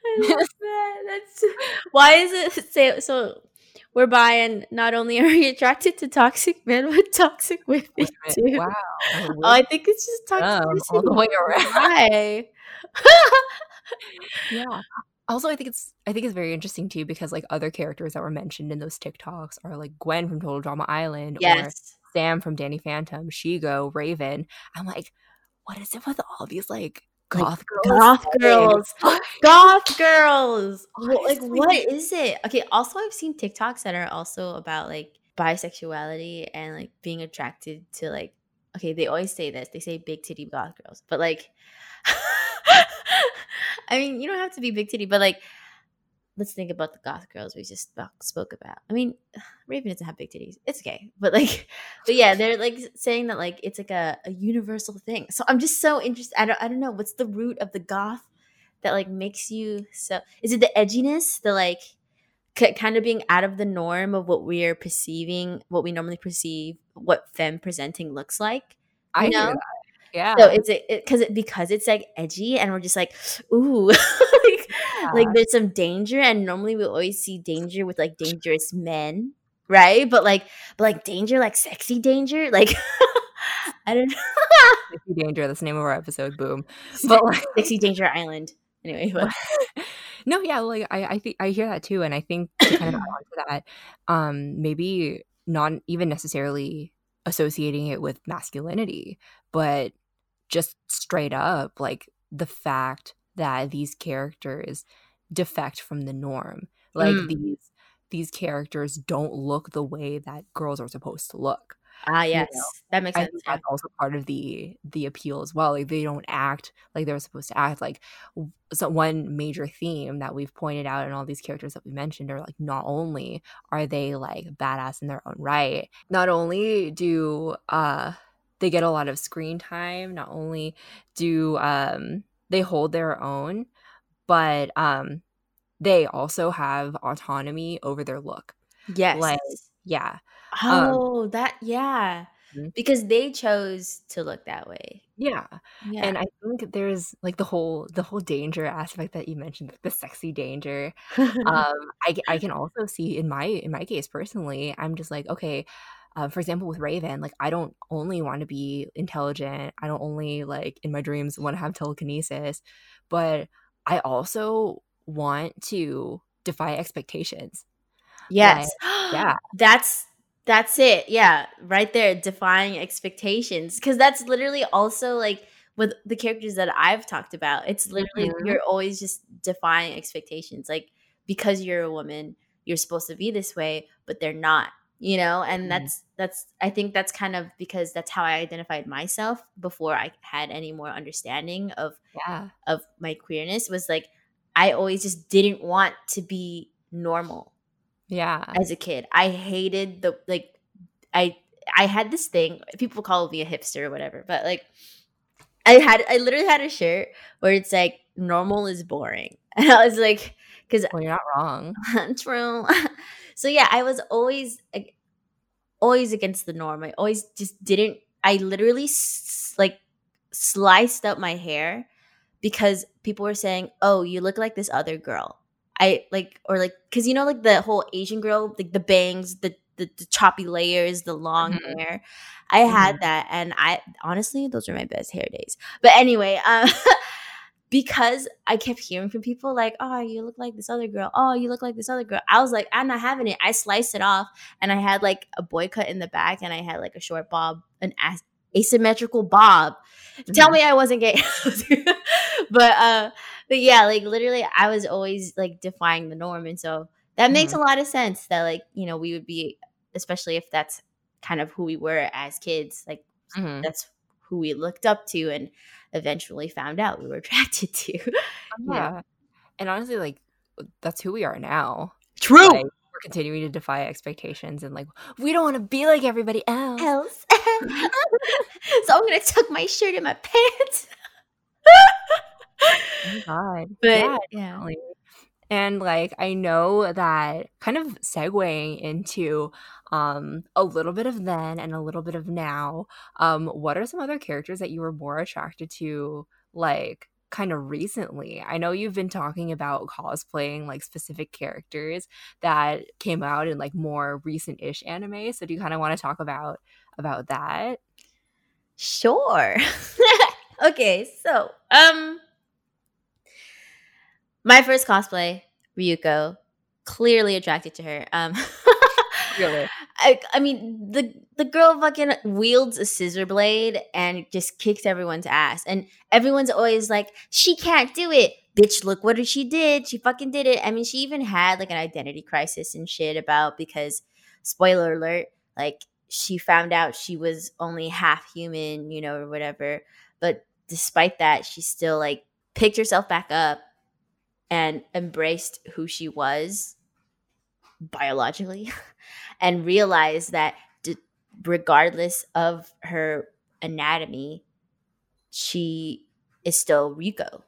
I love that. That's why is it say so whereby and not only are we attracted to toxic men but toxic women too. Wow. *laughs* Oh, I think it's just Um, toxicity. all the way around. Yeah. Also, I think it's I think it's very interesting too because like other characters that were mentioned in those TikToks are like Gwen from Total Drama Island or yes. Sam from Danny Phantom, Shego, Raven. I'm like, what is it with all these like goth girls? *laughs* Goth girls. *laughs* Goth girls. Well, like what is it? Okay, also I've seen TikToks that are also about like bisexuality and like being attracted to like okay, they always say this. They say big titty goth girls. But like *laughs* I mean, you don't have to be big titty, but like let's think about the goth girls we just spoke- spoke about. I mean, *sighs* Raven doesn't have big titties. It's okay. But like *laughs* but yeah, they're like saying that like it's like a, a universal thing. So I'm just so interested. I don't I don't know what's the root of the goth that like makes you so is it the edginess, the like k- kind of being out of the norm of what we're perceiving, what we normally perceive what femme presenting looks like? I know? Yeah. So it's it because it, because it's like edgy and we're just like *gasps* ooh *laughs* like, like there's some danger and normally we always see danger with like dangerous men right but like but like danger like sexy danger like *laughs* I don't know *laughs* Sexy Danger, that's the name of our episode. Boom. But like, sexy danger island anyway but no, yeah, like I, I think I hear that too, and I think to kind of add on to that, um, maybe not even necessarily associating it with masculinity, but just straight up like the fact that these characters defect from the norm. Like Mm. these these characters don't look the way that girls are supposed to look. Ah, You yes, know, that makes I sense. that's also part of the the appeal as well. Like they don't act like they're supposed to act. Like so one major theme that we've pointed out in all these characters that we mentioned are like not only are they like badass in their own right, not only do uh they get a lot of screen time, not only do um they hold their own, but um they also have autonomy over their look. Yes. Like yeah. Um Oh, that yeah. Mhm. Because they chose to look that way. yeah. Yeah. And I think there's like the whole the whole danger aspect that you mentioned, like the sexy danger. *laughs* Um, I I can also see in my in my case personally, I'm just like, okay, uh, for example, with Raven, like I don't only want to be intelligent. I don't only like in my dreams want to have telekinesis, but I also want to defy expectations. yes. *gasps* yeah. That's that's it. Yeah. Right there defying expectations cuz that's literally also like with the characters that I've talked about. It's literally Mhm. you're always just defying expectations like because you're a woman, you're supposed to be this way, but they're not. You know, and Mhm. that's that's I think that's kind of because that's how I identified myself before I had any more understanding of Yeah. of my queerness was like I always just didn't want to be normal Yeah. as a kid. I hated the like I I had this thing. People call me a hipster or whatever, but like I had I literally had a shirt where it's like normal is boring. *laughs* And I was like cuz Well, you're not wrong. *laughs* true. *laughs* so yeah, I was always always against the norm. I always just didn't I literally like sliced up my hair because people were saying, "Oh, you look like this other girl." I like or like cuz you know like the whole Asian girl, like the bangs, the the, the choppy layers, the long Mhm. hair. I had that and I honestly those are my best hair days. But anyway, um *laughs* because I kept hearing from people like, "Oh, you look like this other girl. Oh, you look like this other girl." I was like, "I'm not having it." I sliced it off, and I had like a boy cut in the back, and I had like a short bob, an as- asymmetrical bob. Tell Mhm. me I wasn't gay, *laughs* but uh, but yeah, like literally, I was always like defying the norm, and so that makes a lot of sense. That like you know we would be, especially if that's kind of who we were as kids, like Mhm. that's who we looked up to and eventually found out we were *laughs* attracted to. Yeah. Yeah. And honestly, like that's who we are now. True. Like we're continuing to defy expectations and like we don't want to be like everybody else. Else. *laughs* so I'm gonna tuck my shirt in my pants. Oh god. *laughs* But yeah, yeah. And like I know that kind of segueing into um a little bit of then and a little bit of now, um, what are some other characters that you were more attracted to like kind of recently? I know you've been talking about cosplaying like specific characters that came out in like more recent-ish anime. So do you kind of want to talk about about that? Sure. *laughs* okay, so um my first cosplay, Ryuko, clearly attracted to her. Um *laughs* Really? I, I mean the the girl fucking wields a scissor blade and just kicks everyone's ass. And everyone's always like, she can't do it. Bitch, look what she did. She fucking did it. I mean, she even had like an identity crisis and shit about because spoiler alert, like she found out she was only half human, you know, or whatever. But despite that, she still like picked herself back up and embraced who she was biologically *laughs* and realized that d- regardless of her anatomy, she is still Ryuko.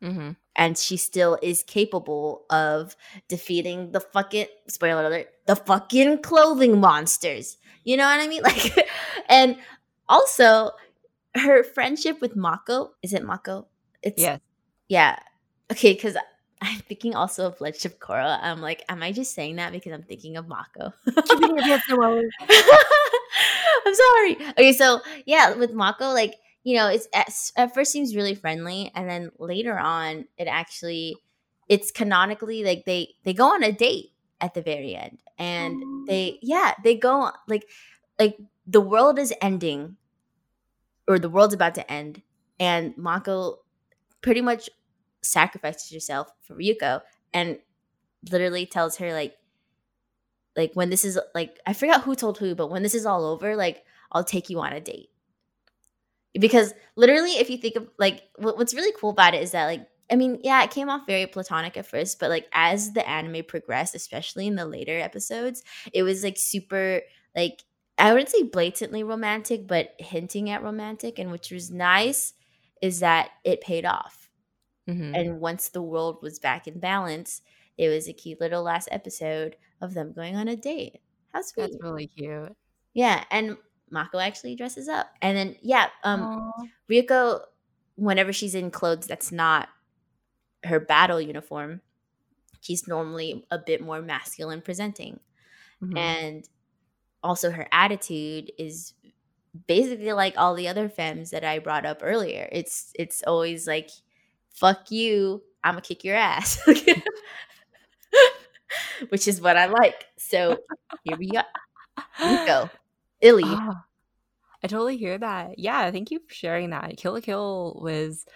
Mm-hmm. and she still is capable of defeating the fucking spoiler alert the fucking clothing monsters. You know what i mean? *laughs* Like and also her friendship with mako is it mako? It's Yes. yeah. Okay because i'm thinking also of of korra i'm like am i just saying that because i'm thinking of mako Keeping your pants lower. *laughs* I'm sorry. Okay, so yeah, with Mako, like you know, it's at, at first seems really friendly, and then later on, it actually, it's canonically like they they go on a date at the very end, and they oh. yeah they go like like the world is ending, or the world's about to end, and Mako pretty much sacrifices herself for Ryuko and literally tells her like like when this is like I forgot who told who, but when this is all over, like I'll take you on a date. Because literally, if you think of like what, what's really cool about it is that like I mean, yeah, it came off very platonic at first, but like as the anime progressed, especially in the later episodes, it was like super like I wouldn't say blatantly romantic, but hinting at romantic, and which was nice is that it paid off. Mm-hmm. And once the world was back in balance, it was a cute little last episode of them going on a date. How sweet. That's really cute. Yeah, and Mako actually dresses up. And then yeah, um Aww. Ryuko whenever she's in clothes that's not her battle uniform, she's normally a bit more masculine presenting. Mm-hmm. And also her attitude is basically like all the other femmes that I brought up earlier. It's it's always like fuck you, I'm gonna kick your ass. *laughs* Which is what I like. So here we go. Here we go. Illy. Oh, I totally hear that. Yeah, thank you for sharing that. Kill la Kill was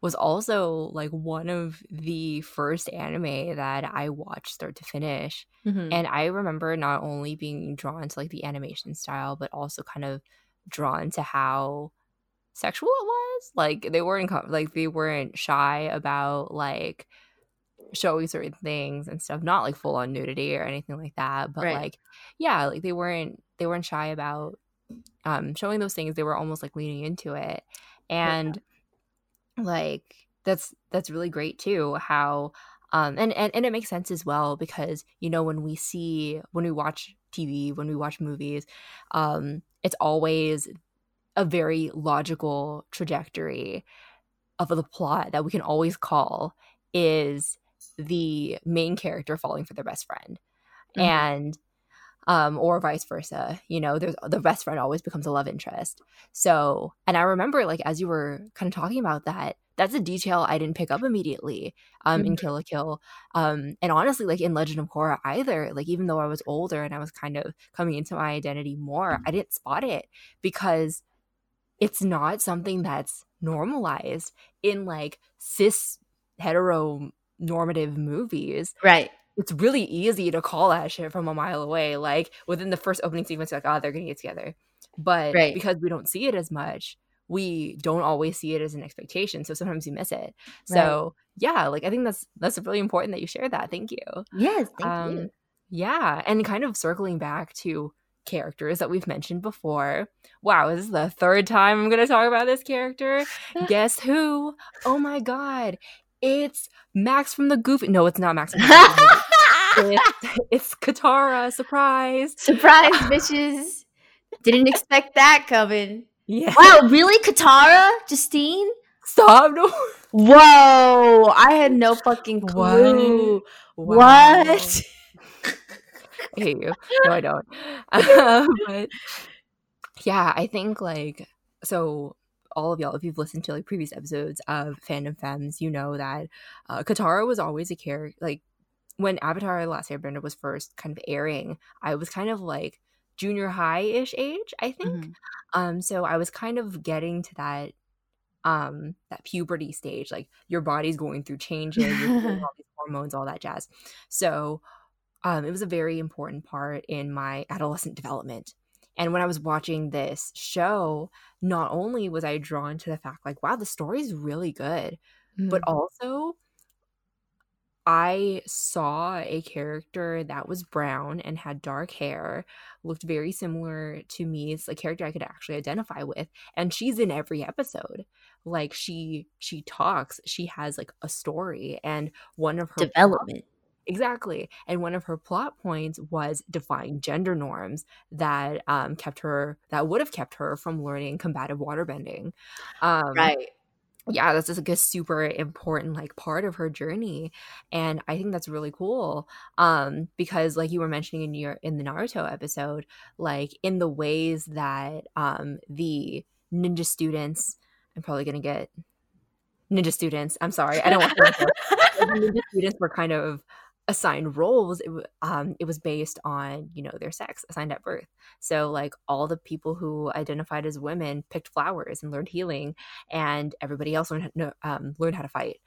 was also like one of the first anime that I watched start to finish. Mm-hmm. And I remember not only being drawn to like the animation style, but also kind of drawn to how sexual it was. Like they weren't like they weren't shy about like showing certain things and stuff, not like full on nudity or anything like that, but right. like yeah, like they weren't they weren't shy about um showing those things. They were almost like leaning into it. And yeah like that's that's really great too how um and, and and it makes sense as well because you know when we see when we watch tv when we watch movies um it's always a very logical trajectory of the plot that we can always call is the main character falling for their best friend mm-hmm. and um, or vice versa. You know, there's the best friend always becomes a love interest. So, and I remember like as you were kind of talking about that, that's a detail I didn't pick up immediately um, mm-hmm. in Kill la Kill. Um, and honestly, like in Legend of Korra either, like even though I was older and I was kind of coming into my identity more, I didn't spot it because it's not something that's normalized in like cis heteronormative movies. Right it's really easy to call that shit from a mile away. Like within the first opening sequence, like, oh, they're gonna get together. But right. because we don't see it as much, we don't always see it as an expectation. So sometimes you miss it. Right. So yeah, like I think that's that's really important that you share that. Thank you. Yes, thank um, you. Yeah. And kind of circling back to characters that we've mentioned before. Wow, this is the third time I'm going to talk about this character. *laughs* Guess who? Oh my god. It's Max from the Goofy. No, it's not Max. *laughs* it's, it's Katara. Surprise! Surprise, *laughs* bitches! Didn't expect that coming. Yeah. Wow, really, Katara, Justine? Stop! No. Whoa! I had no fucking clue. Wow. What? Hate you. No, I don't. *laughs* *laughs* Um, but yeah, I think like so all of y'all, if you've listened to like previous episodes of Fandom Femmes, you know that uh, Katara was always a character. Like when Avatar: The Last Airbender was first kind of airing, I was kind of like junior high ish age, I think. Mm-hmm. Um, so I was kind of getting to that um that puberty stage like your body's going through *laughs* changes all these hormones all that jazz so um it was a very important part in my adolescent development and when I was watching this show, not only was I drawn to the fact, like, wow, the story is really good, mm. but also I saw a character that was brown and had dark hair, looked very similar to me. It's a character I could actually identify with. And she's in every episode. Like she she talks, she has like a story and one of her development. Exactly. And one of her plot points was defying gender norms that um, kept her, that would have kept her from learning combative waterbending. Um, right. Yeah, that's just like a super important like part of her journey, and I think that's really cool. Um, because like you were mentioning in your in the Naruto episode, like in the ways that um the ninja students, I'm probably gonna get ninja students. I'm sorry, I don't want to. *laughs* ninja students were kind of assigned roles it, um, it was based on you know their sex assigned at birth. So like all the people who identified as women picked flowers and learned healing and everybody else learned, um, learned how to fight.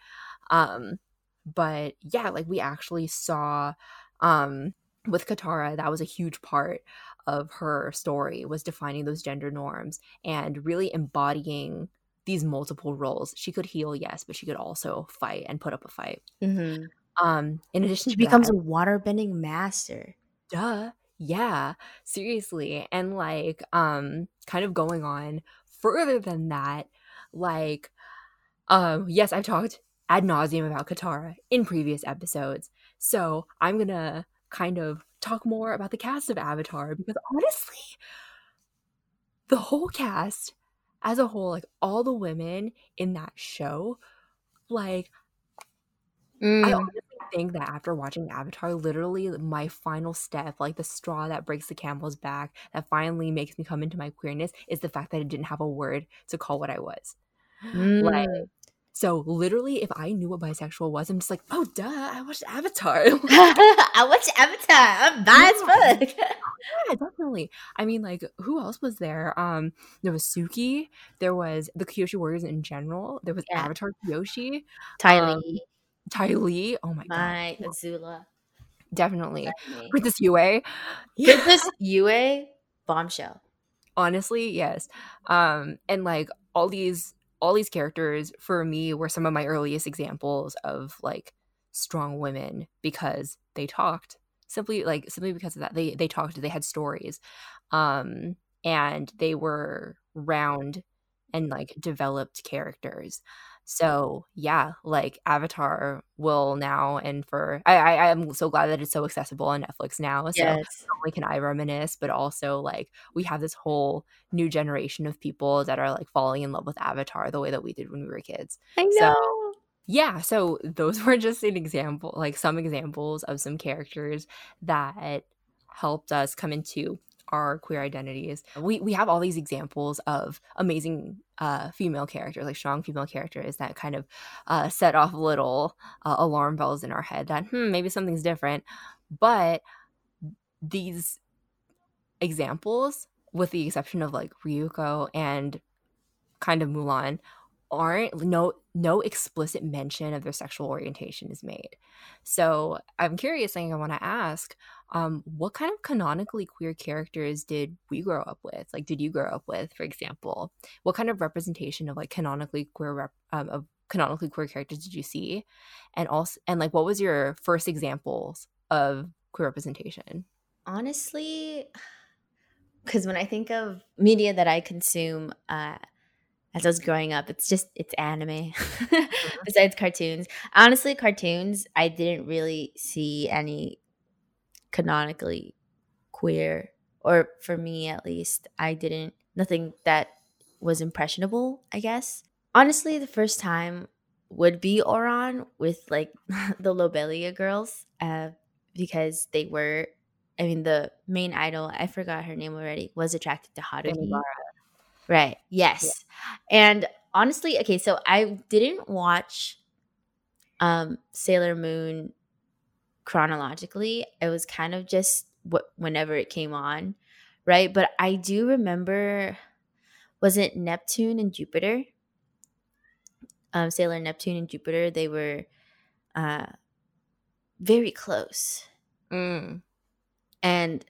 Um, but yeah like we actually saw um, with katara that was a huge part of her story was defining those gender norms and really embodying these multiple roles. She could heal yes but she could also fight and put up a fight. Mhm. Um in addition She to becomes that, a waterbending master. duh yeah seriously and like um kind of going on further than that like um yes i've talked ad nauseum about katara in previous episodes so i'm gonna kind of talk more about the cast of avatar because honestly the whole cast as a whole like all the women in that show like I Mm. honestly think that after watching Avatar, literally my final step, like the straw that breaks the camel's back, that finally makes me come into my queerness, is the fact that it didn't have a word to call what I was. Like, Mm. so literally, if I knew what bisexual was, I'm just like, oh, duh, I watched Avatar. *laughs* *laughs* I watched Avatar. I'm bi fuck. yeah, definitely. I mean, like, who else was there? Um, there was Suki. There was the Kyoshi Warriors in general. There was Yeah. Avatar Kyoshi. Um, Lee, Ty Lee. Oh my god. my god, Azula. definitely. Definitely. Princess Yue. Princess Yue, bombshell. honestly yes um and like all these all these characters for me were some of my earliest examples of like strong women because they talked simply like simply because of that they they talked they had stories um and they were round and like developed characters so yeah like avatar will now and for i i i'm so glad that it's so accessible on netflix now so Yes. not only can I reminisce, but also like we have this whole new generation of people that are like falling in love with Avatar the way that we did when we were kids. I know. So- Yeah, so those *laughs* were just an example, like some examples of some characters that helped us come into our queer identities. We we have all these examples of amazing uh, female characters, like strong female characters that kind of uh, set off little uh, alarm bells in our head that hmm maybe something's different. But these examples, with the exception of like Ryuko and kind of Mulan, aren't no no explicit mention of their sexual orientation is made. So I'm curious, thing I want to ask, um, what kind of canonically queer characters did we grow up with? Like, did you grow up with, for example? What kind of representation of like canonically queer rep, um, of canonically queer characters did you see? And also, and like, what was your first examples of queer representation? Honestly, *sighs* because when I think of media that I consume uh, as I was growing up, it's just it's anime. *laughs* Besides cartoons, honestly, cartoons I didn't really see any canonically queer, or for me at least, I didn't nothing that was impressionable. I guess honestly, the first time would be Ouran with like *laughs* the Lobelia girls, uh, because they were. I mean, the main idol, I forgot her name already, was attracted to Haruhi. Right. Yes. And honestly, okay, so I didn't watch um Sailor Moon chronologically. It was kind of just what whenever it came on, right? But I do remember was it Neptune and Jupiter? Um Sailor Neptune and Jupiter, they were uh very close Mm. and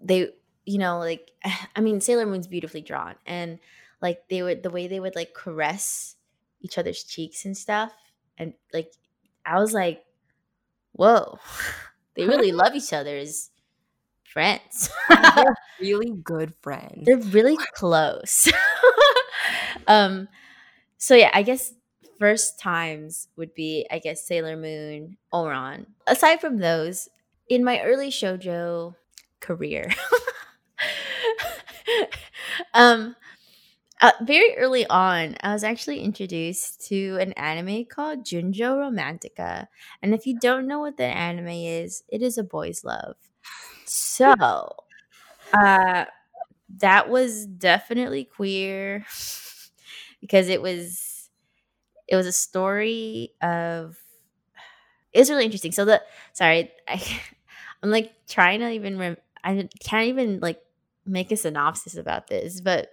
they you know like *sighs* i mean sailor moon's beautifully drawn and like they would the way they would like caress each other's cheeks and stuff and like i was like whoa. *laughs* They really love each other as friends. *laughs* They're *laughs* really good friends. they're really close. Um so yeah i guess first times would be i guess sailor moon ouran aside from those in my early shojo career um uh, very early on i was actually introduced to an anime called junjo romantica and if you don't know what that anime is it is a boys love so uh that was definitely queer *laughs* because it was it was a story of it was really interesting. So the sorry, I, *laughs* I'm like trying to even rem- I can't even like make a synopsis about this, but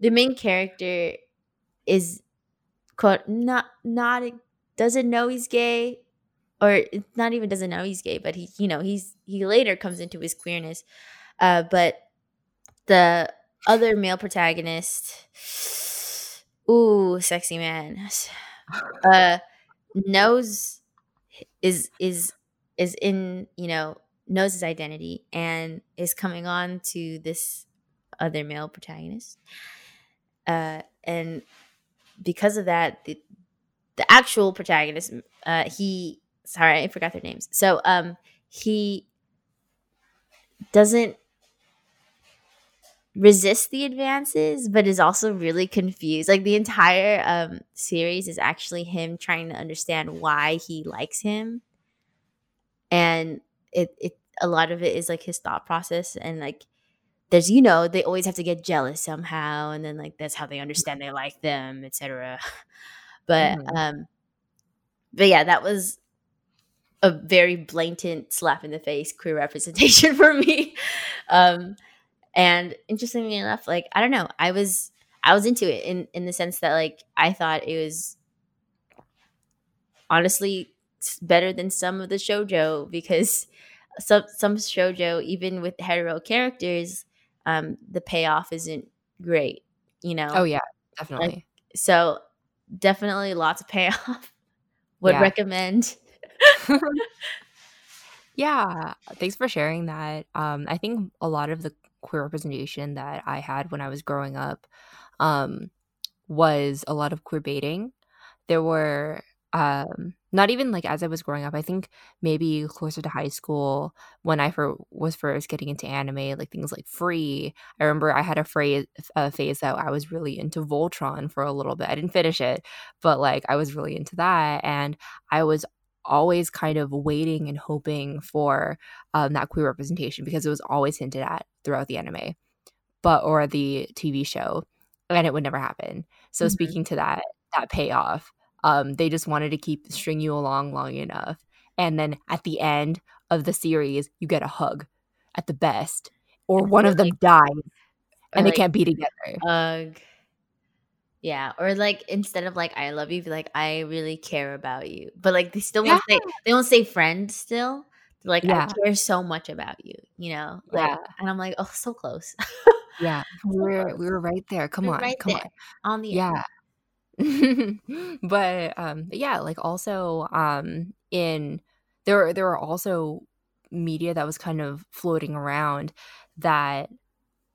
the main character is quote not not doesn't know he's gay or not even doesn't know he's gay but he you know he's he later comes into his queerness. Uh but the other male protagonist ooh sexy man uh knows is is is in you know knows his identity and is coming on to this other male protagonist uh and because of that the, the actual protagonist uh he sorry i forgot their names. So um he doesn't resist the advances but is also really confused. Like the entire um series is actually him trying to understand why he likes him. And it it a lot of it is like his thought process and like there's you know they always have to get jealous somehow and then like that's how they understand they like them etc *laughs* but mm-hmm. um but yeah that was a very blatant slap in the face queer *laughs* representation for me. *laughs* Um and interestingly enough, like I don't know, I was I was into it in in the sense that like I thought it was honestly better than some of the shojo because some some shojo even with hetero characters um the payoff isn't great you know? Oh yeah definitely. like, so definitely lots of *laughs* payoff. Would yeah. recommend. *laughs* Yeah thanks for sharing that. Um i think a lot of the queer representation that I had when I was growing up um, was a lot of queer baiting. There were um, not even like as I was growing up. I think maybe closer to high school when I for, was first getting into anime, like things like Free. I remember I had a phrase a phase that I was really into Voltron for a little bit. I didn't finish it, but like I was really into that, and I was always kind of waiting and hoping for um, that queer representation because it was always hinted at throughout the anime, but or the TV show, and it would never happen. So mm-hmm. speaking to that that payoff, um, they just wanted to keep string you along long enough, and then at the end of the series, you get a hug, at the best, or one of them dies, and like, they can't be together. Hug. Yeah, or like instead of like I love you, be like I really care about you. But like they still won't say they won't say friend still. They're like yeah. I care so much about you, you know? Like, yeah. And I'm like, oh, so close. yeah, *laughs* we were we were right there. Come we're on, right come on, on the yeah. *laughs* but um, but yeah, like also um in there there were also media that was kind of floating around that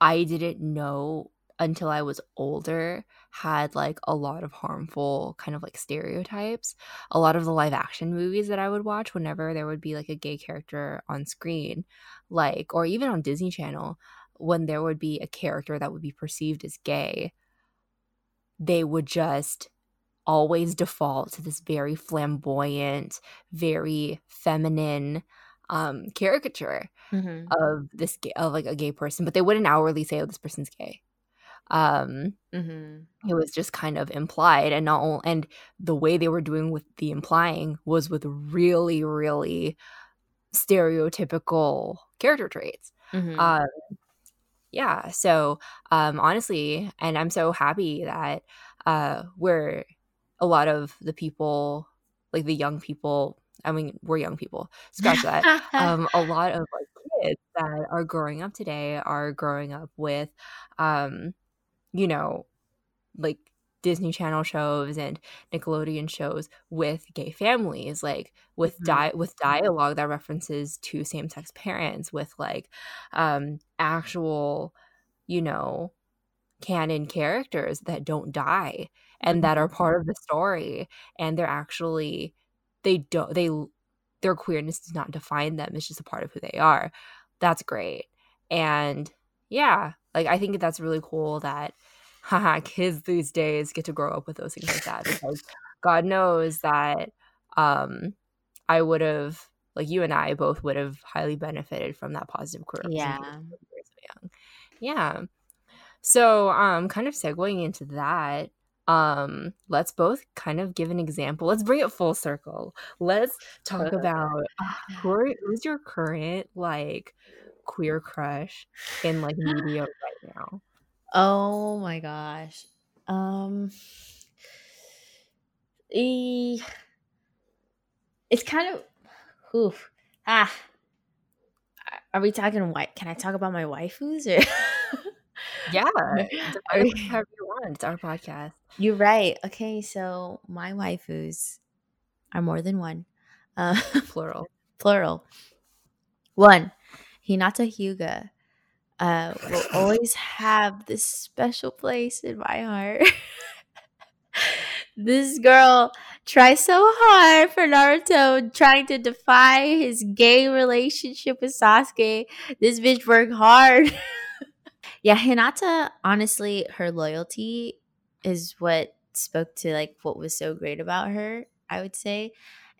I didn't know until I was older had like a lot of harmful kind of like stereotypes. A lot of the live action movies that I would watch whenever there would be like a gay character on screen, like, or even on Disney Channel, when there would be a character that would be perceived as gay, they would just always default to this very flamboyant, very feminine um caricature mm-hmm. of this gay, of like a gay person, but they wouldn't outwardly say, "Oh, this person's gay." um mm-hmm. it was just kind of implied and not all, and the way they were doing with the implying was with really really stereotypical character traits mm-hmm. um yeah so um honestly and i'm so happy that uh we're a lot of the people like the young people i mean we're young people scratch that *laughs* um a lot of like kids that are growing up today are growing up with um you know, like Disney Channel shows and Nickelodeon shows with gay families, like with mm-hmm. di- with dialogue that references to same sex parents, with like um actual, you know, canon characters that don't die and mm-hmm. that are part of the story, and they're actually they don't they their queerness does not define them; it's just a part of who they are. That's great, and yeah, like I think that's really cool that haha kids these days get to grow up with those things like that because God knows that um I would have like you and I both would have highly benefited from that positive queer yeah. Yeah. So um kind of segueing into that, um let's both kind of give an example let's bring it full circle let's talk about *sighs* who are, who's your current like queer crush in like media right now oh my gosh. Um e- it's kind of oof, ah are we talking white can i talk about my waifus or *laughs* yeah however you want it's our podcast. You're right. Okay so my waifus are more than one. Uh *laughs* plural. plural. One hinata hyuga uh will always have this special place in my heart *laughs* this girl tries so hard for Naruto, trying to defy his gay relationship with Sasuke. This bitch worked hard. *laughs* yeah, Hinata, honestly, her loyalty is what spoke to like what was so great about her, I would say.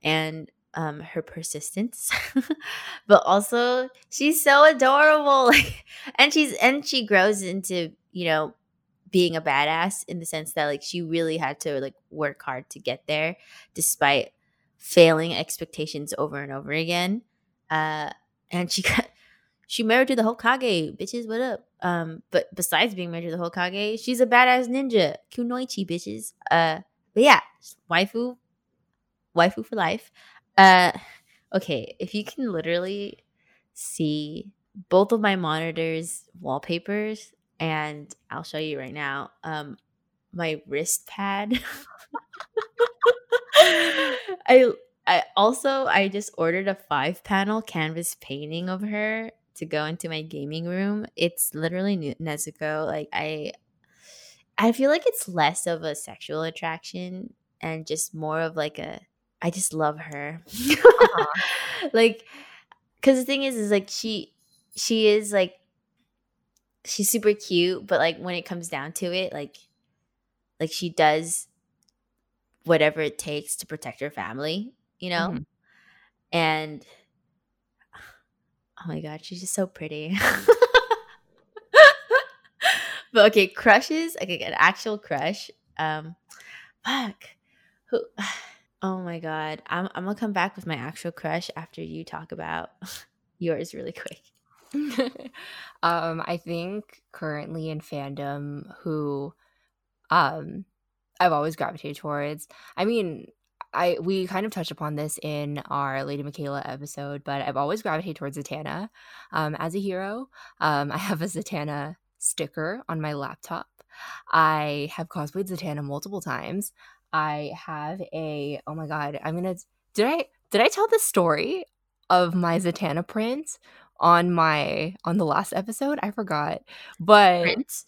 And um her persistence *laughs* but also she's so adorable *laughs* and she's and she grows into you know being a badass in the sense that like she really had to like work hard to get there despite failing expectations over and over again. Uh and she *laughs* got she married to the Hokage bitches what up? Um but besides being married to the Hokage she's a badass ninja. Kunoichi bitches. Uh but yeah waifu waifu for life uh okay if you can literally see both of my monitors wallpapers and I'll show you right now. Um, my wrist pad. *laughs* I I also I just ordered a five panel canvas painting of her to go into my gaming room. It's literally Nezuko. Like I I feel like it's less of a sexual attraction and just more of like a I just love her. uh-huh. *laughs* like cuz the thing is is like she she is like she's super cute, but like when it comes down to it, like like she does whatever it takes to protect her family, you know? Mm-hmm. And oh my god, she's just so pretty. *laughs* but okay, crushes, okay, an actual crush. Um fuck. Who *sighs* Oh my god. I'm I'm gonna come back with my actual crush after you talk about *laughs* yours really quick. *laughs* um, I think currently in fandom who um I've always gravitated towards. I mean, I we kind of touched upon this in our Lady Michaela episode, but I've always gravitated towards Zatanna um, as a hero. Um, *laughs* I have a Zatanna sticker on my laptop. I have cosplayed Zatanna multiple times. I have a oh my god, I'm gonna did I did I tell the story of my Zatanna print on my on the last episode. I forgot, but Prince?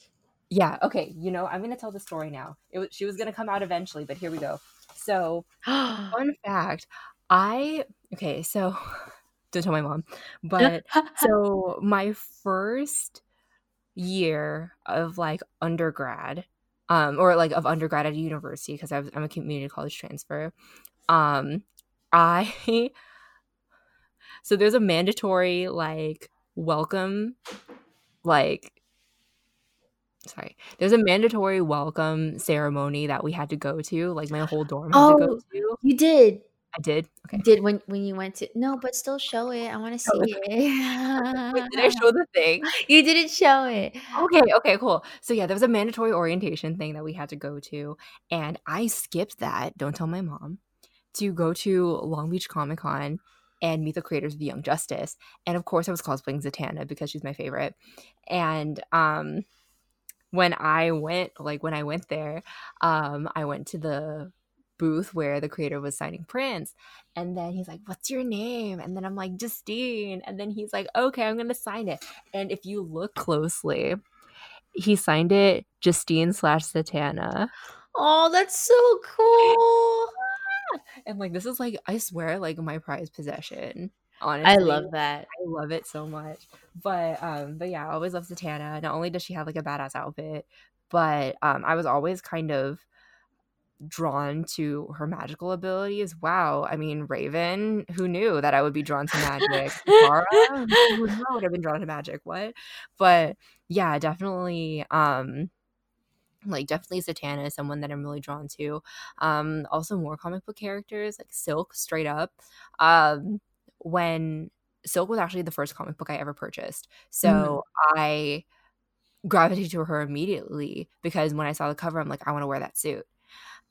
yeah, okay. You know, I'm gonna tell the story now. It was she was gonna come out eventually, but here we go. So, *gasps* fun fact, I okay. So, *laughs* don't tell my mom, but *laughs* so my first year of like undergrad um or like of undergrad at university because I'm a community college transfer. Um i *laughs* so there's a mandatory like welcome like sorry there's a mandatory welcome ceremony that we had to go to like my whole dorm had oh, to go oh, to. you did i did okay did when when you went to no but still show it i want to see it Wait, *laughs* did i show the thing *laughs* you didn't show it okay okay cool so yeah there was a mandatory orientation thing that we had to go to and i skipped that don't tell my mom to go to long beach comic con and meet the creators of the Young Justice. And of course, I was cosplaying Zatanna because she's my favorite. And um, when I went, like when I went there, um, I went to the booth where the creator was signing prints. And then he's like, What's your name? And then I'm like, Justine. And then he's like, Okay, I'm going to sign it. And if you look closely, he signed it Justine slash Zatanna. Oh, that's so cool *laughs* and like this is like I swear like my prized possession. Honestly, I love that. I love it so much. But um, but yeah, I always love Zatanna. Not only does she have like a badass outfit, but um, I was always kind of drawn to her magical abilities. Wow. I mean, Raven, who knew that I would be drawn to magic? Zara, who would have been drawn to magic? What? But yeah, definitely um like definitely Zatanna is someone that I'm really drawn to. Um, also more comic book characters like Silk, straight up. Um, when Silk was actually the first comic book I ever purchased, so mm. I gravitated to her immediately because when I saw the cover, I'm like, I want to wear that suit.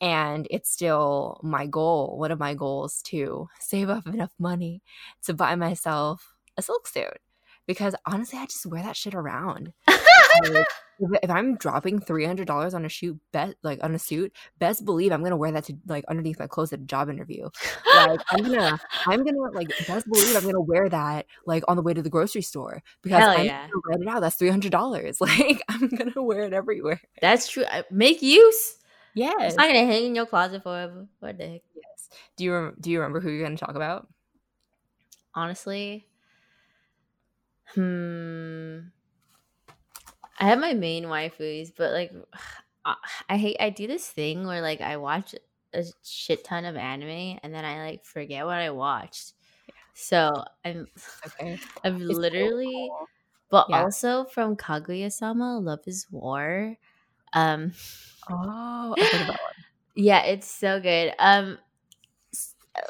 And it's still my goal, one of my goals to *laughs* save up enough money to buy myself a silk suit. Because honestly, I just wear that shit around. *laughs* if I'm dropping three hundred dollars on a shoot, bet like on a suit, best believe I'm gonna wear that to like underneath my clothes at a job interview. Like I'm gonna, I'm gonna like best believe I'm gonna wear that like on the way to the grocery store because Hell I'm yeah. gonna write it out. That's three hundred dollars. *laughs* Like I'm gonna wear it everywhere. That's true. Make use. Yeah, it's not gonna hang in your closet forever. What the heck? Yes. Do you do you remember who you're gonna talk about? Honestly, hmm. I have my main waifus, but like *sighs* I hate I do this thing where like I watch a shit ton of anime and then I like forget what I watched. So I'm okay. *sighs* I've it's literally so cool. but yeah. also from Kaguya-sama Love is War. Um Oh, *laughs* yeah, it's so good. Um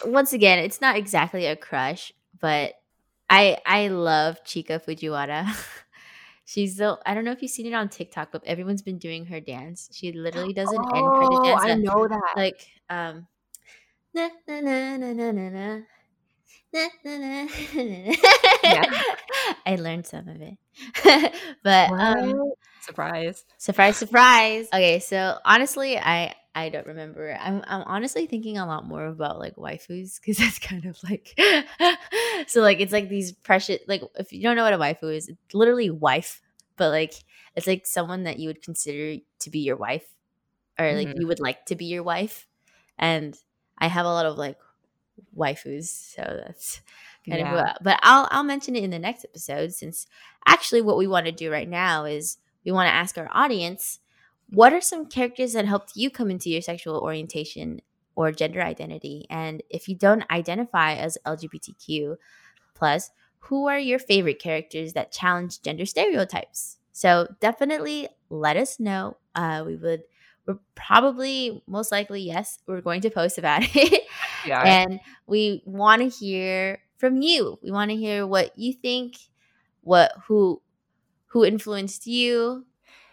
once again, it's not exactly a crush, but I I love Chika Fujiwara. *laughs* She's the I don't know if you've seen it on TikTok, but everyone's been doing her dance. She literally does an oh, end credit dance. I know that. Like um na na na na na na na. Na, na, na, yeah. *laughs* I learned some of it. but um surprise. Surprise surprise. *laughs* Okay, so honestly I I don't remember. I'm I'm honestly thinking a lot more about like waifus because *laughs* that's kind of like *laughs* so like it's like these precious like if you don't know what a waifu is, it's literally wife, but like it's like someone that you would consider to be your wife or like mm-hmm. you would like to be your wife. And I have a lot of like waifus, so that's kind yeah. of but I'll I'll mention it in the next episode since actually what we want to do right now is we want to ask our audience what are some characters that helped you come into your sexual orientation or gender identity? And if you don't identify as LGBTQ plus, who are your favorite characters that challenge gender stereotypes? So definitely let us know. Uh, we would we're probably most likely yes we're going to post about *laughs* it yeah. and we want to hear from you we want to hear what you think what who who influenced you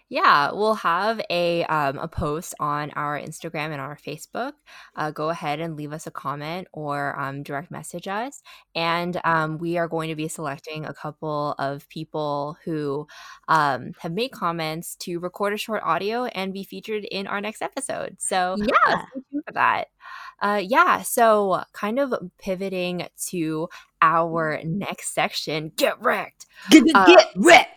yeah, we'll have a um, a post on our Instagram and our Facebook. Uh, go ahead and leave us a comment or um, direct message us, and um, we are going to be selecting a couple of people who um, have made comments to record a short audio and be featured in our next episode. So yeah, uh, for that. Uh, yeah, so kind of pivoting to our next section, get wrecked. Get, uh, get wrecked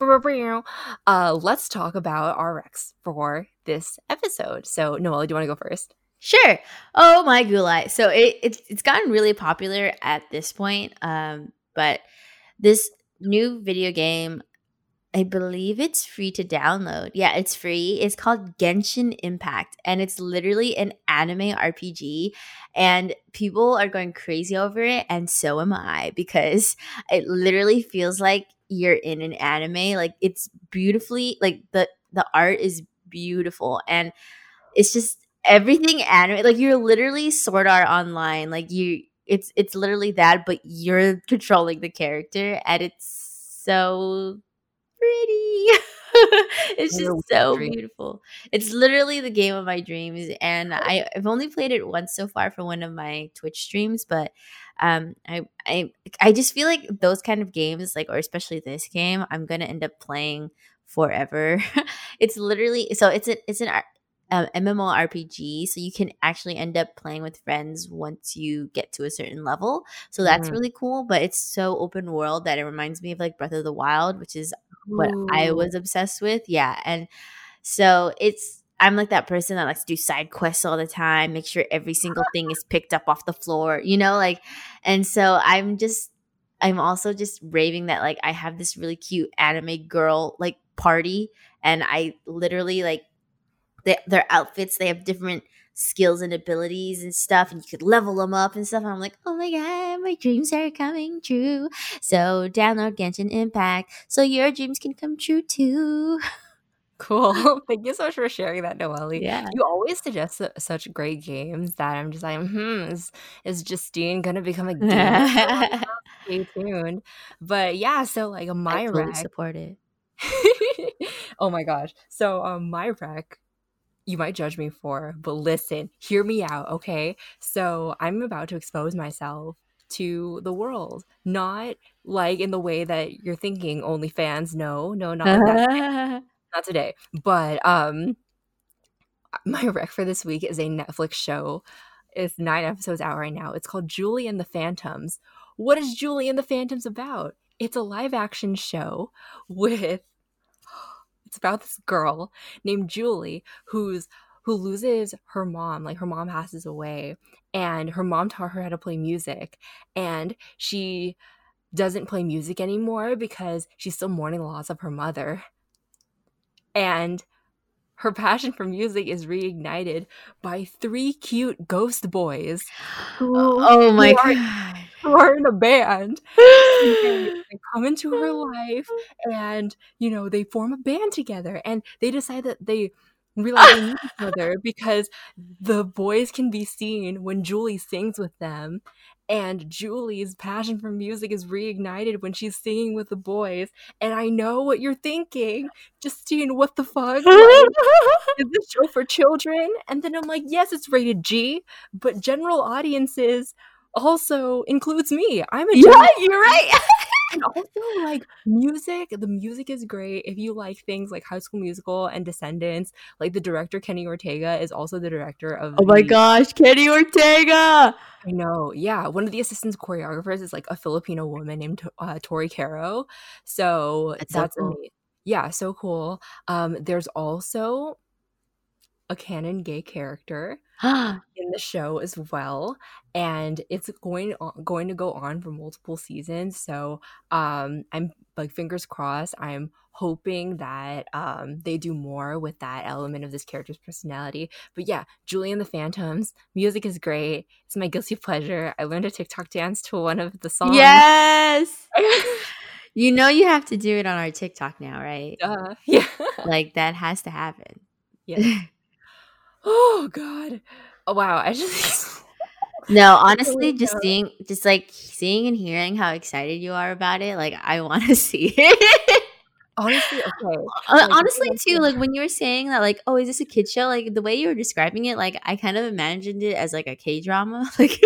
*laughs* uh, let's talk about our Rex for this episode. So, Noelle, do you want to go first? Sure. Oh my gulai. So it, it's it's gotten really popular at this point. Um, but this new video game, I believe it's free to download. Yeah, it's free. It's called Genshin Impact, and it's literally an anime RPG. And people are going crazy over it, and so am I because it literally feels like you're in an anime. Like it's beautifully like the the art is beautiful and it's just everything anime. Like you're literally Sword Art Online. Like you, it's it's literally that, but you're controlling the character, and it's so pretty. *laughs* it's just so beautiful. It's literally the game of my dreams, and I, I've only played it once so far for one of my Twitch streams, but um, I I I just feel like those kind of games, like or especially this game, I'm gonna end up playing forever. *laughs* it's literally so it's a it's an um, MMORPG, so you can actually end up playing with friends once you get to a certain level. So that's mm. really cool. But it's so open world that it reminds me of like Breath of the Wild, which is what I was obsessed with. Yeah, and so it's I'm like that person that likes to do side quests all the time, make sure every single thing is picked up off the floor, you know, like, and so I'm just I'm also just raving that like I have this really cute anime girl like party and I literally like they, their outfits they have different skills and abilities and stuff and you could level them up and stuff and i'm like oh my god my dreams are coming true. So download genshin impact so your dreams can come true too *laughs* Cool. *laughs* Thank you so much for sharing that, Noelle. Yeah. You always suggest such great games that I'm just like, hmm, is, is Justine gonna become a gamer? *laughs* *laughs* Stay tuned. But yeah, so like my I totally rec. support it. oh my gosh. So um my rec you might judge me for, but listen, hear me out, okay? So I'm about to expose myself to the world, not like in the way that you're thinking only fans know. No, not like that. Not today. But um my rec for this week is a Netflix show. It's nine episodes out right now. It's called Julie and the Phantoms. What is Julie and the Phantoms about? It's a live action show with it's about this girl named Julie who's who loses her mom. Like her mom passes away and her mom taught her how to play music and she doesn't play music anymore because she's still mourning the loss of her mother. And her passion for music is reignited by three cute ghost boys who, Oh, oh my who are, god. who are in a band. And *gasps* they, they come into her oh. life and, you know, they form a band together and they decide that they realize they need each other *laughs* because the boys can be seen when Julie sings with them. And Julie's passion for music is reignited when she's singing with the boys. And I know what you're thinking. Justine, what the fuck? Like, *laughs* is this show for children? And then I'm like, yes, it's rated G, but general audiences also includes me. I'm a yeah, you're right. *laughs* and also like music the music is great if you like things like high school musical and descendants like the director kenny ortega is also the director of oh my the- gosh, Kenny Ortega. i know yeah one of the assistant choreographers is like a filipino woman named uh, tori caro so That's that's, so cool. ama- yeah so cool um there's also a canon gay character *gasps* in the show as well and it's going on, going to go on for multiple seasons so um i'm like fingers crossed i'm hoping that um they do more with that element of this character's personality but yeah julie and the phantoms music is great it's my guilty *laughs* pleasure i learned a tiktok dance to one of the songs yes. *laughs* *laughs* You know you have to do it on our TikTok now, right? uh, yeah Like that has to happen. yeah oh god oh wow i just *laughs* No, honestly, just seeing, just like seeing and hearing how excited you are about it, like I want to *laughs* see it. honestly okay Uh, Like, honestly, too, like when you were saying that, like, oh, is this a kid show? Like the way you were describing it, like I kind of imagined it as like a K drama. *laughs* Like,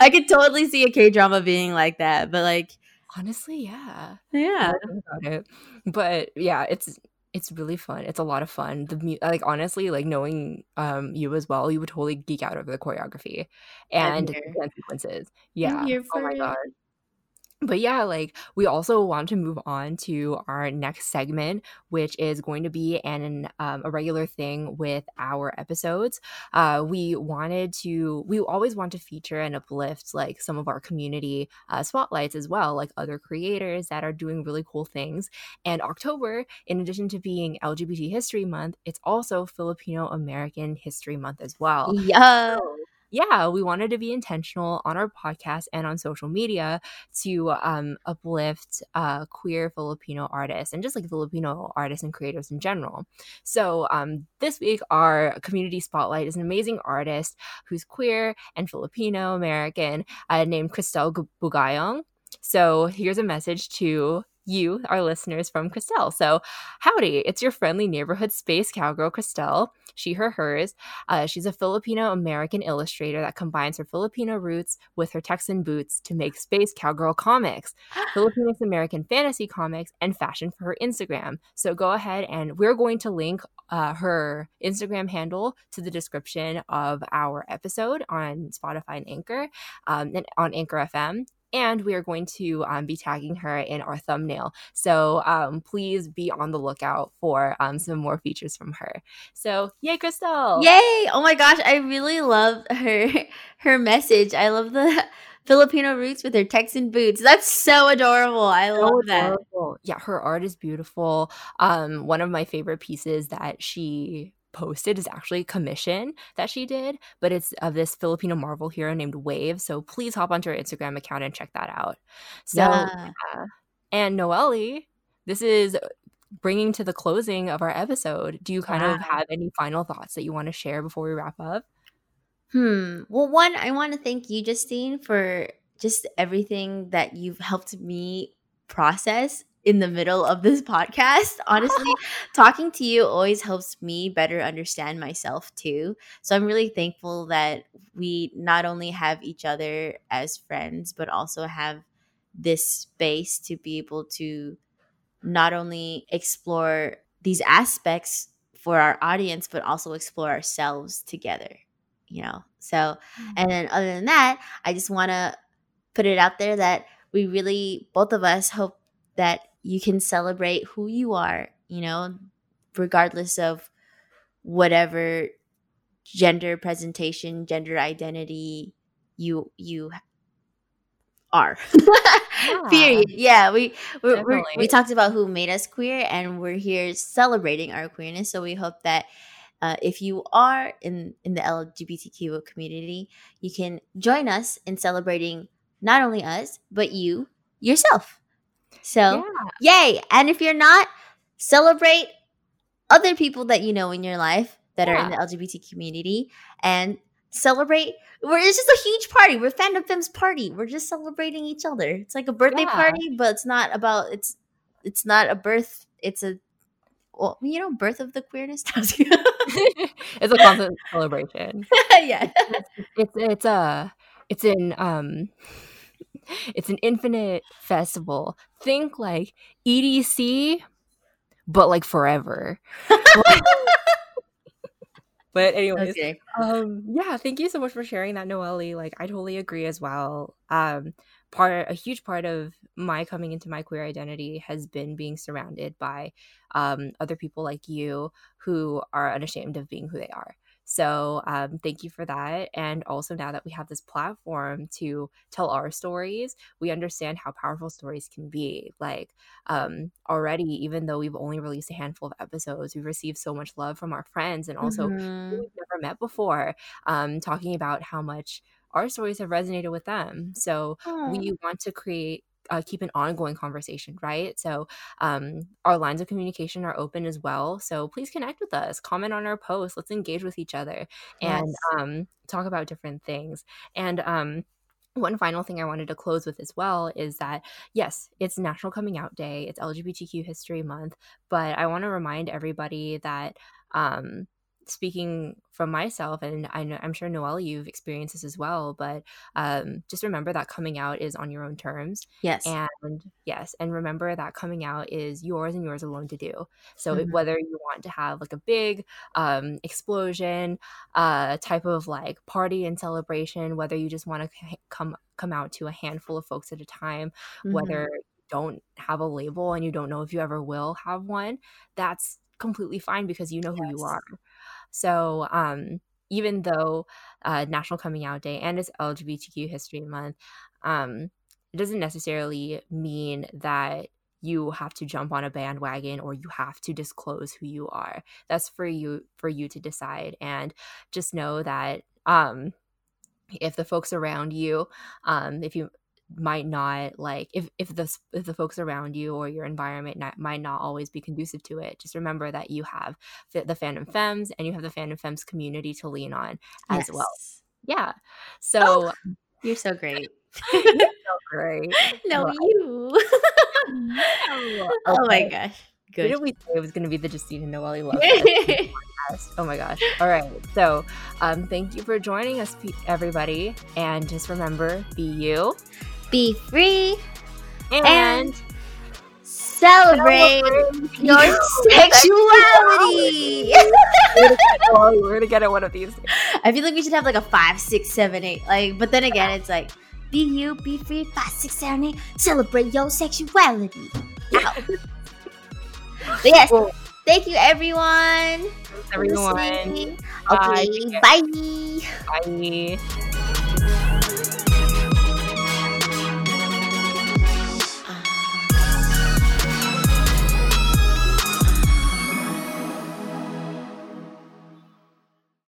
I could totally see a K drama being like that. But like, honestly yeah yeah, now I think about it. But yeah, it's it's really fun. It's a lot of fun. The mu- like honestly, like knowing um you as well, you would totally geek out over the choreography and the dance sequences. Yeah. Oh my it. But yeah, like we also want to move on to our next segment, which is going to be an um, a regular thing with our episodes. Uh, we wanted to, we always want to feature and uplift like some of our community uh, spotlights as well, like other creators that are doing really cool things. And October, in addition to being LGBT History Month, it's also Filipino American History Month as well. yeah, So, yeah, we wanted to be intentional on our podcast and on social media to um, uplift uh, queer Filipino artists and just like Filipino artists and creators in general. So um, this week, our community spotlight is an amazing artist who's queer and Filipino American uh, named Christelle Bugayong. So here's a message to you, our listeners from Christelle. So, howdy, it's your friendly neighborhood space cowgirl, Christelle. She, her, hers. Uh, she's a Filipino American illustrator that combines her Filipino roots with her Texan boots to make space cowgirl comics, *gasps* Filipino American fantasy comics, and fashion for her Instagram. So go ahead and we're going to link uh, her Instagram handle to the description of our episode on Spotify and Anchor, um, and on Anchor FM. And we are going to um, be tagging her in our thumbnail. So um, please be on the lookout for um, some more features from her. So, yay, Crystal! yay! Oh my gosh, I really love her *laughs* her message. I love the *laughs* Filipino roots with her Texan boots. That's so adorable. I So love that. adorable. Yeah, her art is beautiful. Um, one of my favorite pieces that she posted is actually a commission that she did, but it's of this Filipino Marvel hero named Wave. So please hop onto her Instagram account and check that out. So Yeah. and Noelle, this is bringing to the closing of our episode. Do you kind Wow. of have any final thoughts that you want to share before we wrap up? Hmm. Well, one, I want to thank you, Justine, for just everything that you've helped me process in the middle of this podcast. *laughs* Honestly, *laughs* talking to you always helps me better understand myself too. So I'm really thankful that we not only have each other as friends, but also have this space to be able to not only explore these aspects for our audience, but also explore ourselves together you know so mm-hmm. and then other than that i just want to put it out there that we really both of us hope that you can celebrate who you are you know regardless of whatever gender presentation gender identity you you are. *laughs* Period. Yeah we we're, we're, we talked about who made us queer and we're here celebrating our queerness so we hope that uh, if you are in in the lgbtq community you can join us in celebrating not only us but you yourself so Yeah. yay and if you're not celebrate other people that you know in your life that are in the lgbt community and celebrate we're it's just a huge party we're fandom femmes party we're just celebrating each other it's like a birthday Yeah. party but it's not about it's it's not a birth it's a well you know birth of the queerness *laughs* *laughs* it's a constant celebration. *laughs* yeah It's it's a it's an um it's an infinite festival. Think like EDC, but like forever. *laughs* but anyways, okay. um yeah thank you so much for sharing that noelle. Like i totally agree as well. Um part a huge part of my coming into my queer identity has been being surrounded by um other people like you who are unashamed of being who they are so um, thank you for that and also now that we have this platform to tell our stories we understand how powerful stories can be like um, already even though we've only released a handful of episodes we've received so much love from our friends and also Mhm. people we've never met before, um, talking about how much our stories have resonated with them. So Aw. we want to create. Uh, keep an ongoing conversation, right? So, um, our lines of communication are open as well. So, please connect with us, comment on our posts, let's engage with each other, and Yes. um, talk about different things. And um, one final thing I wanted to close with as well is that yes, it's National Coming Out Day, it's LGBTQ History Month, but I want to remind everybody that um, speaking from myself, and I know, I'm sure Noelle, you've experienced this as well, but um, just remember that coming out is on your own terms. yes And yes, and remember that coming out is yours and yours alone to do. So Mhm. whether you want to have like a big um, explosion, uh, type of like party and celebration, whether you just want to come come out to a handful of folks at a time, Mhm. whether you don't have a label and you don't know if you ever will have one, that's completely fine because you know who you are. So um, even though uh, National Coming Out Day and it's LGBTQ History Month, um, it doesn't necessarily mean that you have to jump on a bandwagon or you have to disclose who you are. That's for you for you to decide. And just know that um, if the folks around you, um, if you might not like if if the if the folks around you or your environment not, might not always be conducive to it just remember that you have the, the fandom femmes and you have the fandom femmes community to lean on as well yeah so you're so great *laughs* you're so great *laughs* no Well, you *laughs* oh my gosh good did we say it was going to be the Justine and Noelle love? Yes. Oh my gosh. All right. So, um, thank you for joining us, everybody. And just remember be you be free and, and celebrate your sexuality. oh, *laughs* we're to get it one of these. days. I feel like we should have like a five, six, seven, eight. Like, but then again, it's like be you, be free, five, six, seven, eight. Celebrate your sexuality. Ow. *laughs* but yes, Well, thank you everyone. for everyone. listening. Bye. Okay, bye. Bye.